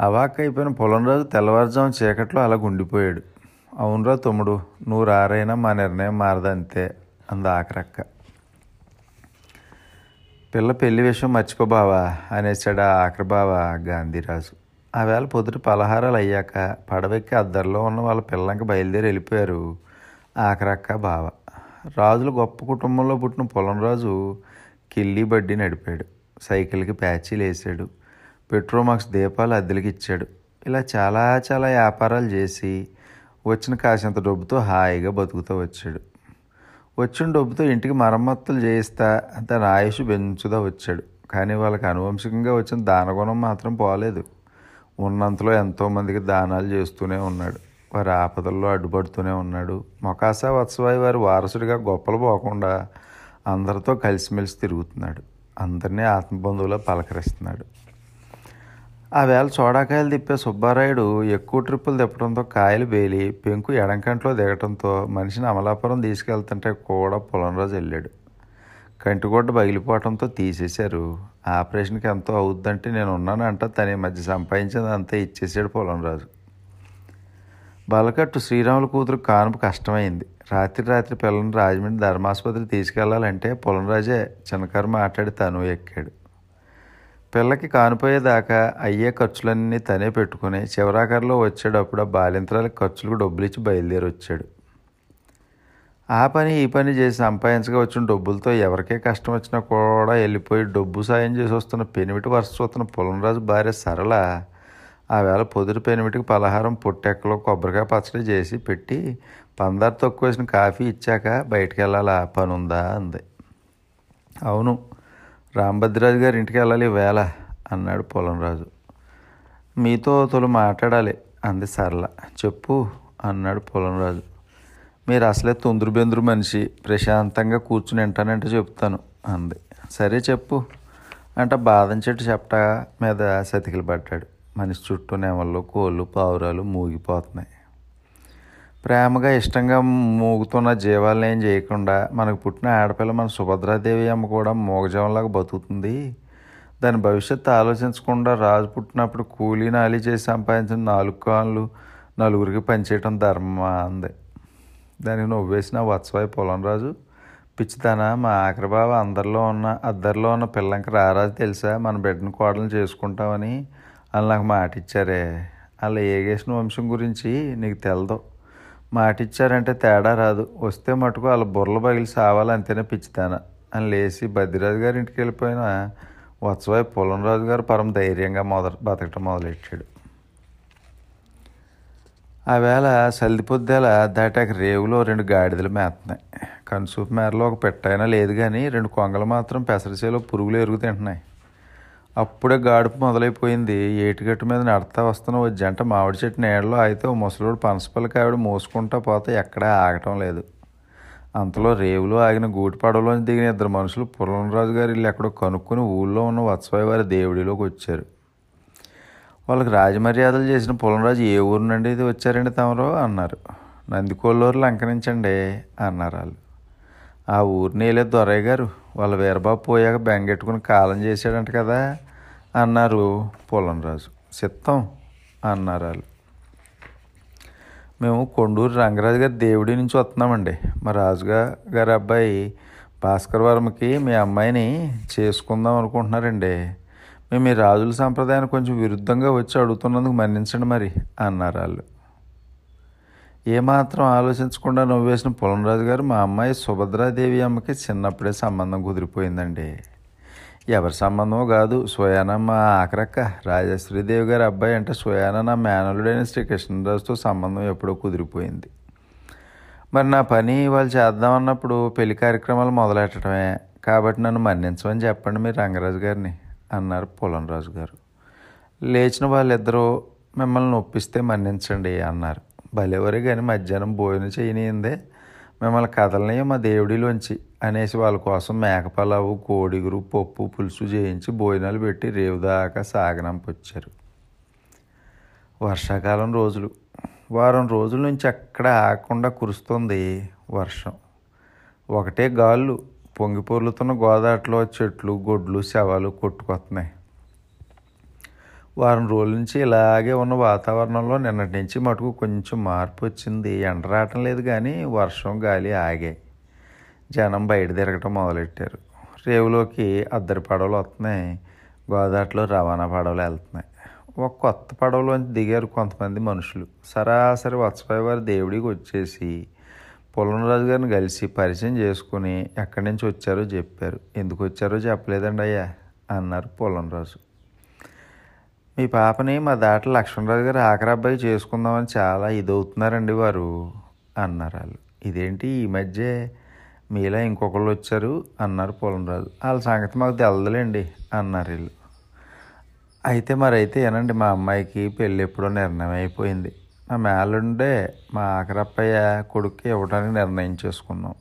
అవాక్ అయిపోయిన పొలంరాజు తెల్లవారుజాము చీకట్లో అలా గుండిపోయాడు. అవునరా తమ్ముడు నువ్వు రారైనా మా నిర్ణయం మారదంతే అంది ఆఖరక్క. పిల్ల పెళ్ళి విషయం మర్చిపోబావా అనేసాడు ఆ ఆఖరిబావ గాంధీరాజు. ఆ వేళ పొద్దుట పలహారాలు అయ్యాక పడవెక్కి అద్దరిలో ఉన్న వాళ్ళ పిల్లంకి బయలుదేరి వెళ్ళిపోయారు ఆఖరక్క బావ. రాజులు గొప్ప కుటుంబంలో పుట్టిన పొలంరాజు కిల్లి బడ్డీ నడిపాడు. సైకిల్కి ప్యాచీలు వేసాడు. పెట్రోమాక్స్ దీపాలు అద్దెలకి ఇచ్చాడు. ఇలా చాలా చాలా వ్యాపారాలు చేసి వచ్చిన కాసింత డబ్బుతో హాయిగా బతుకుతూ వచ్చాడు. వచ్చిన డబ్బుతో ఇంటికి మరమ్మతులు చేయిస్తా తన ఆయుష్ పెంచుదా వచ్చాడు. కానీ వాళ్ళకి అనువంశికంగా వచ్చిన దానగుణం మాత్రం పోలేదు. ఉన్నంతలో ఎంతోమందికి దానాలు చేస్తూనే ఉన్నాడు. వారి ఆపదల్లో అడ్డుపడుతూనే ఉన్నాడు. మొకాసా వత్సవాయి వారి వారసుడిగా గొప్పలు పోకుండా అందరితో కలిసిమెలిసి తిరుగుతున్నాడు. అందరినీ ఆత్మబంధువులో పలకరిస్తున్నాడు. ఆ వేళ చోడాకాయలు తిప్పే సుబ్బారాయుడు ఎక్కువ ట్రిప్పులు తిప్పడంతో కాయలు బేలి పెంకు ఎడంకంట్లో దిగటంతో మనిషిని అమలాపురం తీసుకెళ్తుంటే కూడా పొలంరాజు వెళ్ళాడు. కంటిగొడ్డ పగిలిపోవడంతో తీసేశారు. ఆపరేషన్కి ఎంతో అవుద్దంటే నేను ఉన్నానంట తన మధ్య సంపాదించింది అంతా ఇచ్చేసాడు పొలంరాజు బలకట్టు శ్రీరాముల కూతురు కానుపు కష్టమైంది. రాత్రి రాత్రి పిల్లని రాజమండ్రి ధర్మాసుపత్రి తీసుకెళ్ళాలంటే పొలంరాజే చిన్నకారు మాట్లాడి తను ఎక్కాడు. పిల్లకి కానిపోయేదాకా అయ్యే ఖర్చులన్నీ తనే పెట్టుకుని చివరాఖరిలో వచ్చేటప్పుడు ఆ బాలింతరాలకు ఖర్చులకు డబ్బులు ఇచ్చి బయలుదేరి వచ్చాడు ఆ పని ఈ పని చేసి సంపాదించగా వచ్చిన డబ్బులతో ఎవరికే కష్టం వచ్చినా కూడా వెళ్ళిపోయి డబ్బు సాయం చేసి వస్తున్న పెనిమిటి వరుస చూస్తున్న పులంరాజు భార్య సరళ ఆవేళ పొదురు పెనిమిటికి పలహారం పొట్టెక్కలో కొబ్బరికాయ పచ్చడి చేసి పెట్టి పందారు తక్కువ వేసిన కాఫీ ఇచ్చాక బయటికి వెళ్ళాలా? పని ఉందా అంది. అవును రాంభద్రాజు గారి ఇంటికి వెళ్ళాలి వేళ అన్నాడు పొలంరాజు. మీతో తొలు మాట్లాడాలి అంది సరళ. చెప్పు అన్నాడు పొలంరాజు. మీరు అసలే తొందరు బెందురు మనిషి ప్రశాంతంగా కూర్చుని వింటానంటే చెప్తాను అంది. సరే చెప్పు అంటే బాదం చెట్టు చెప్ట మీద సతికిలు పడ్డాడు మనిషి చుట్టూ నెమళ్ళు కోళ్ళు పావురాలు మూగిపోతున్నాయి. ప్రేమగా ఇష్టంగా మూగుతున్న జీవాలను ఏం చేయకుండా మనకు పుట్టిన ఆడపిల్ల మన సుభద్రాదేవి అమ్మ కూడా మూగజీవంలాగా బతుకుతుంది. దాని భవిష్యత్తు ఆలోచించకుండా రాజు పుట్టినప్పుడు కూలీ నాలి చేసి సంపాదించిన నాలుగు కాళ్ళు నలుగురికి పనిచేయటం ధర్మమా అంది. దానికి నువ్వేసిన వత్సవాయి పొలం రాజు పిచ్చితన మా ఆఖరి అందరిలో ఉన్న అద్దరిలో ఉన్న పిల్లంకి రారాజు తెలుసా? మన బిడ్డను కోడలు చేసుకుంటామని వాళ్ళు నాకు మాట ఇచ్చారే అలా ఏగేసిన వంశం గురించి నీకు తెలదు. మాటిచ్చారంటే తేడా రాదు. వస్తే మటుకు వాళ్ళ బుర్రలు పగిలి సావాలి అంతేనే పిచ్చితాన అని లేచి బద్రిరాజు గారి ఇంటికి వెళ్ళిపోయిన వత్సవాయి పొలంరాజు గారు పరమ ధైర్యంగా మొదట బతకటం మొదలెట్టాడు. ఆవేళ వేళ సల్దిపొద్దేల దాటాక రేవులో రెండు గాడిదలు మేతున్నాయి కనుసూపు మేరలో ఒక పెట్టైనా లేదు కానీ రెండు కొంగలు మాత్రం పెసరచేలో పురుగులు ఎరుగు తింటున్నాయి. అప్పుడే గాడుపు మొదలైపోయింది. ఏటిగట్టు మీద నడతా వస్తున్న ఓ జంట మామిడి చెట్టు నీడలో అయితే ఓ ముసలోడు పనసపల్లికి ఆవిడ మోసుకుంటా పోతే ఎక్కడా ఆగటం లేదు. అంతలో రేవులో ఆగిన గూటి దిగిన ఇద్దరు మనుషులు పురంరాజు గారు ఇల్లు ఎక్కడో కనుక్కొని ఊళ్ళో ఉన్న వత్సవాయి వారి దేవుడిలోకి వచ్చారు. వాళ్ళకి రాజమర్యాదలు చేసిన పులంరాజు ఏ ఊరు నుండి ఇది వచ్చారండి తమరు? అన్నారు. నందికొల్లూరు లంకనించండి అన్నారు వాళ్ళు. ఆ ఊరిని వెళ్ళే దొరయ్య గారు. వాళ్ళ వీరబాబు పోయాక బెంగెట్టుకుని కాలం చేశాడంట కదా అన్నారు పులంరాజు సిత్తం అన్నారు వాళ్ళు. మేము కొండూరు రంగరాజు గారి దేవుడి నుంచి వస్తున్నామండి. మా రాజుగా గారి అబ్బాయి భాస్కర్ వర్మకి మీ అమ్మాయిని చేసుకుందాం అనుకుంటున్నారండి. మేము ఈ రాజుల సాంప్రదాయానికి కొంచెం విరుద్ధంగా వచ్చి అడుగుతున్నందుకు మన్నించండి మరి అన్నారు వాళ్ళు. ఏమాత్రం ఆలోచించకుండా నవ్వేసిన పులంరాజు గారు మా అమ్మాయి సుభద్రాదేవి అమ్మకి చిన్నప్పుడే సంబంధం కుదిరిపోయిందండి. ఎవరి సంబంధమో కాదు స్వయాన మా ఆఖరక్క. రాజశ్రీదేవి గారి అబ్బాయి అంటే స్వయాన నా మేనలుడైన శ్రీకృష్ణరాజుతో సంబంధం ఎప్పుడో కుదిరిపోయింది. మరి నా పని వాళ్ళు చేద్దామన్నప్పుడు పెళ్ళి కార్యక్రమాలు మొదలెట్టడమే. కాబట్టి నన్ను మన్నించమని చెప్పండి మీరు రంగరాజు గారిని అన్నారు పులంరాజు గారు. లేచిన వాళ్ళిద్దరూ మిమ్మల్ని ఒప్పిస్తే మన్నించండి అన్నారు. భలేవరే కానీ మధ్యాహ్నం భోజనం చేయనిందే మిమ్మల్ని కదలనే మా దేవుడిలోంచి అనేసి వాళ్ళ కోసం మేకపలావు కోడిగురు పప్పు పులుసు చేయించి భోజనాలు పెట్టి రేవు దాకా సాగనంపొచ్చారు వర్షాకాలం రోజులు. వారం రోజుల నుంచి అక్కడ ఆగకుండా కురుస్తుంది వర్షం. ఒకటే గాళ్ళు పొంగి పొర్లుతున్న గోదాట్లో చెట్లు గొడ్లు శవాలు కొట్టుకొస్తున్నాయి వారం రోజుల నుంచి ఇలాగే ఉన్న వాతావరణంలో నిన్నటి నుంచి మటుకు కొంచెం మార్పు వచ్చింది. ఎండ రావటం లేదు కానీ వర్షం గాలి ఆగాయి. జనం బయట తిరగటం మొదలెట్టారు. రేవులోకి అద్దరి పడవలు వస్తున్నాయి. గోదాట్లో రవాణా పడవలు వెళ్తున్నాయి. ఒక కొత్త పడవలోంచి దిగారు కొంతమంది మనుషులు. సరాసరి వత్సపాయ వారి దేవుడికి వచ్చేసి పుల్లంరాజు గారిని కలిసి పరిచయం చేసుకుని ఎక్కడి నుంచి వచ్చారో చెప్పారు. ఎందుకు వచ్చారో చెప్పలేదండి అయ్యా అన్నారు పుల్లంరాజు మీ పాపని మా దాట లక్ష్మణరాజు గారు ఆఖరి అబ్బాయి చేసుకుందామని చాలా ఇదవుతున్నారండి వారు అన్నారు వాళ్ళు. ఇదేంటి ఈ మధ్య మీలా ఇంకొకళ్ళు వచ్చారు అన్నారు పొలంరాజు. వాళ్ళ సంగతి మాకు తెలదులేండి అన్నారు వీళ్ళు. అయితే మరైతే ఏనండి మా అమ్మాయికి పెళ్ళి ఎప్పుడో నిర్ణయం అయిపోయింది. మా మేలుండే మా ఆఖరప్పయ్య కొడుక్కి ఇవ్వడానికి నిర్ణయం చేసుకున్నాం.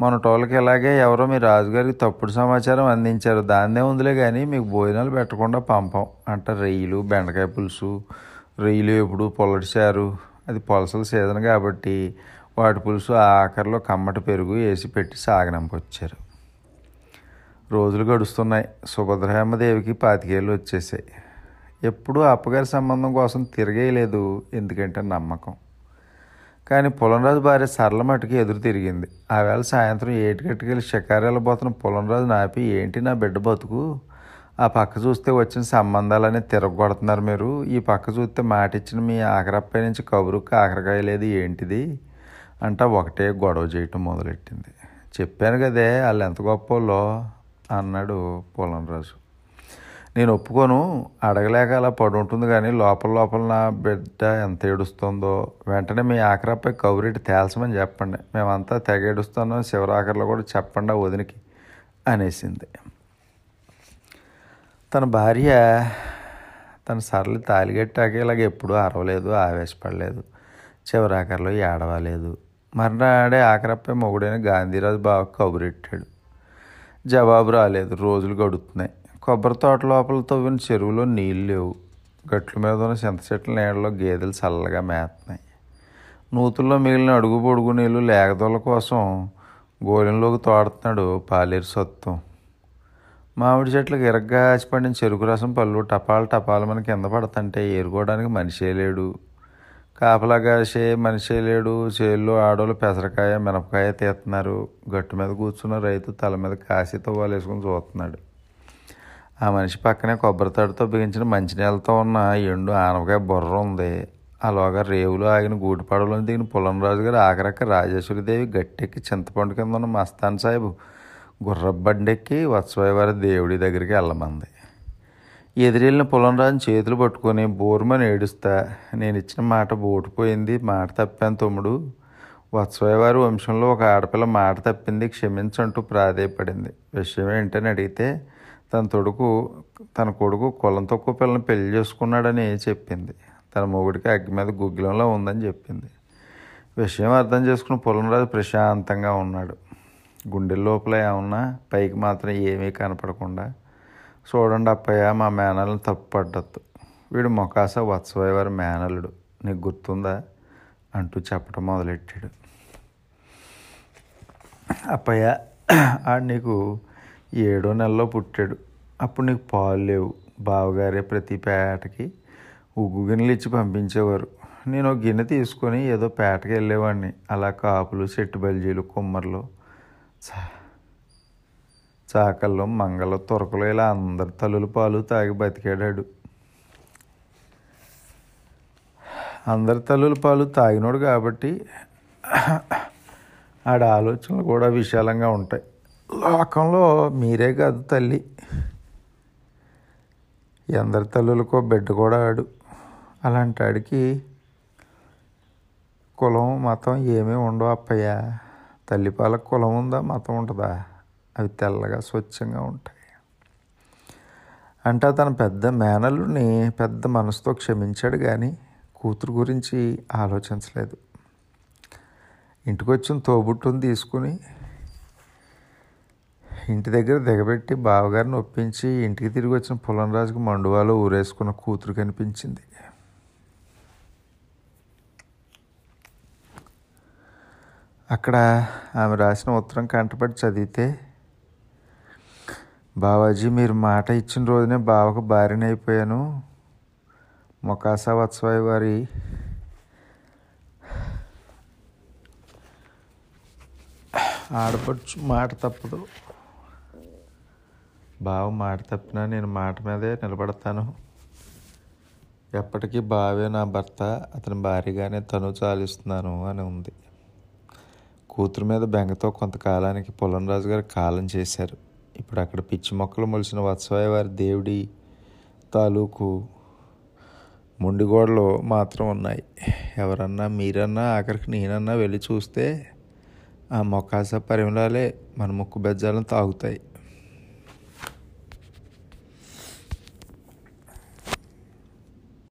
మన టోళ్ళకి ఇలాగే ఎవరో మీ రాజుగారికి తప్పుడు సమాచారం అందించారు. దాన్నే ఉందిలే కానీ మీకు భోజనాలు పెట్టకుండా పంపం. అంట రొయ్యలు బెండకాయ పులుసు రొయ్యలు ఎప్పుడు పొలడిచారు. అది పొలసల సీజన్ కాబట్టి వాటి పులుసు ఆఖరిలో కమ్మటి పెరుగు వేసి పెట్టి సాగనంపొచ్చారు రోజులు గడుస్తున్నాయి. సుభద్రహమ్మదేవికి పాతికేళ్ళు వచ్చేసాయి. ఎప్పుడూ అప్పగారి సంబంధం కోసం తిరిగేయలేదు. ఎందుకంటే నమ్మకం. కానీ పులంరాజు భార్య సరళ మటుకు ఎదురు తిరిగింది. ఆవేళ సాయంత్రం ఏటికట్టుకెళ్ళి షికారు వెళ్ళబోతున్న పులంరాజు నాపి ఏంటి నా బిడ్డ బతుకు? ఆ పక్క చూస్తే వచ్చిన సంబంధాలన్నీ తిరగొడుతున్నారు మీరు. ఈ పక్క చూస్తే మాట ఇచ్చిన మీ ఆఖరప్పై నుంచి కబురు కాకరకాయ లేదు ఏంటిది? అంట ఒకటే గొడవ చేయటం మొదలెట్టింది. చెప్పాను కదే వాళ్ళు ఎంత గొప్పలో అన్నాడు పులంరాజు. నేను ఒప్పుకోను అడగలేక అలా పడి ఉంటుంది కానీ లోపల లోపల నా బిడ్డ ఎంత ఏడుస్తుందో. వెంటనే మీ ఆఖరాపై కౌరెట్టి తేల్చమని చెప్పండి. మేమంతా తెగ ఏడుస్తున్నాం శివరాఖరిలో కూడా చెప్పండి ఆ వదినికి అనేసింది. తన భార్య తన సరళి తాలిగట్టాక ఇలాగ ఎప్పుడూ అరవలేదు ఆవేశపడలేదు. చివరాఖరిలో ఏడవలేదు మర్నాడే ఆఖరప్పై మొగుడైన గాంధీరాజు బాగా కబురెట్టాడు. జవాబు రాలేదు. రోజులు గడుస్తున్నాయి కొబ్బరి తోట లోపల తవ్విన చెరువులో నీళ్ళు లేవు. గట్ల మీద ఉన్న చింత చెట్ల నీళ్ళలో గేదెలు చల్లగా మేస్తున్నాయి నూతుల్లో మిగిలిన అడుగు పొడుగు నీళ్ళు లేగదొల కోసం గోలెంలోకి తోడుతున్నాడు పాలేరు సత్తం. మామిడి చెట్లకు ఇరగ్గా ఆచిపడిన చెరుకు రసం పళ్ళు టపాలు టపాలు మన కింద పడుతుంటే ఏరుకోవడానికి మనిషే లేడు. కాపలా కాసే మనిషే లేడు. చేల్లో ఆడోళ్ళు పెసరకాయ మినపకాయ తీస్తున్నారు గట్టు మీద కూర్చున్న రైతు తల మీద కాసి తువ్వాలు చూస్తున్నాడు. ఆ మనిషి పక్కనే కొబ్బరితాడుతో బిగించిన మంచినీళ్ళతో ఉన్న ఎండు ఆనపకాయ బుర్ర ఉంది. అలాగా రేవులో ఆగిన గూటి దిగిన పులంరాజు గారు ఆఖరక్క రాజేశ్వరిదేవి గట్టెక్కి చింతపండు కింద ఉన్న మస్తాన్ సాహెబు గుర్రబండెక్కి వత్సవారి దేవుడి దగ్గరికి వెళ్ళమంది. ఎదిరెళ్ళిన పులంరాజుని చేతులు పట్టుకొని బోరుమని ఏడుస్తా నేను ఇచ్చిన మాట బోటుపోయింది మాట తప్పాను తమ్ముడు. వత్సవారి వంశంలో ఒక ఆడపిల్ల మాట తప్పింది క్షమించంటూ ప్రాధేయపడింది. విషయం ఏంటని అడిగితే తన తొడుకు తన కొడుకు కులం తక్కువ పిల్లని పెళ్ళి చేసుకున్నాడని చెప్పింది. తన మొగుడికి అగ్గి మీద గుగ్గిలంలో ఉందని చెప్పింది. విషయం అర్థం చేసుకున్న పులంరాజు ప్రశాంతంగా ఉన్నాడు. గుండె లోపల ఏమన్నా పైకి మాత్రం ఏమీ కనపడకుండా చూడండి అప్పయ్య మా మేనల్ని తప్పుపడ్డద్దు వీడు మొకాస వత్సవాయి వారి మేనలుడు నీకు గుర్తుందా? అంటూ చెప్పడం మొదలెట్టాడు. అప్పయ్య ఆడు నీకు ఏడో నెలలో పుట్టాడు. అప్పుడు నీకు పాలు లేవు. బావగారే ప్రతి పేటకి ఉగ్గు గిన్నెలు ఇచ్చి పంపించేవారు. నేను ఒక గిన్నె తీసుకొని ఏదో పేటకి వెళ్ళేవాడిని. అలా కాపులు చెట్టు బల్జీలు కుమ్మర్లు చాకల్లో మంగళ తొరకలు ఇలా అందరి తల్లుల పాలు తాగి బతికాడాడు. అందరి తల్లుల పాలు తాగినోడు కాబట్టి ఆడ ఆలోచనలు కూడా విశాలంగా ఉంటాయి. లోకంలో మీరే కాదు తల్లి. ఎందరి తల్లులకో బిడ్డ కూడా ఆడు. అలాంటి ఆడికి కులం మతం ఏమీ ఉండవు అప్పయ్య. తల్లిపాలకు కులం ఉందా మతం ఉంటుందా అవి తెల్లగా స్వచ్ఛంగా ఉంటాయి. అంటే తన పెద్ద మేనల్లుని పెద్ద మనసుతో క్షమించాడు కానీ కూతురు గురించి ఆలోచించలేదు. ఇంటికి వచ్చిన తోబుట్టుని తీసుకుని ఇంటి దగ్గర దిగబెట్టి బావగారిని ఒప్పించి ఇంటికి తిరిగి వచ్చిన పులంరాజుకి మండువాలో ఊరేసుకున్న కూతురు కనిపించింది. అక్కడ ఆమె రాసిన ఉత్తరం కంటపడి చదివితే బావాజీ మీరు మాట ఇచ్చిన రోజునే బావకు భార్యనైపోయాను మొకాసా వత్సవాయి వారి ఆడపడుచు మాట తప్పదు. బావ మాట తప్పినా నేను మాట మీదే నిలబడతాను. ఎప్పటికీ బావే నా భర్త అతని భార్యగానే తను చాలిస్తున్నాను అని ఉంది. కూతురు మీద బెంగతో కొంతకాలానికి పులంరాజు గారు కాలం చేశారు. ఇప్పుడు అక్కడ పిచ్చి మొక్కలు మొలిసిన వత్సవాయి వారి దేవుడి తాలూకు ముండిగోడలు మాత్రం ఉన్నాయి. ఎవరన్నా మీరన్నా ఆఖరికి నేనన్నా వెళ్ళి చూస్తే ఆ మొక్కాస పరిమళాలే మన ముక్కు బెజ్జాలను తాగుతాయి.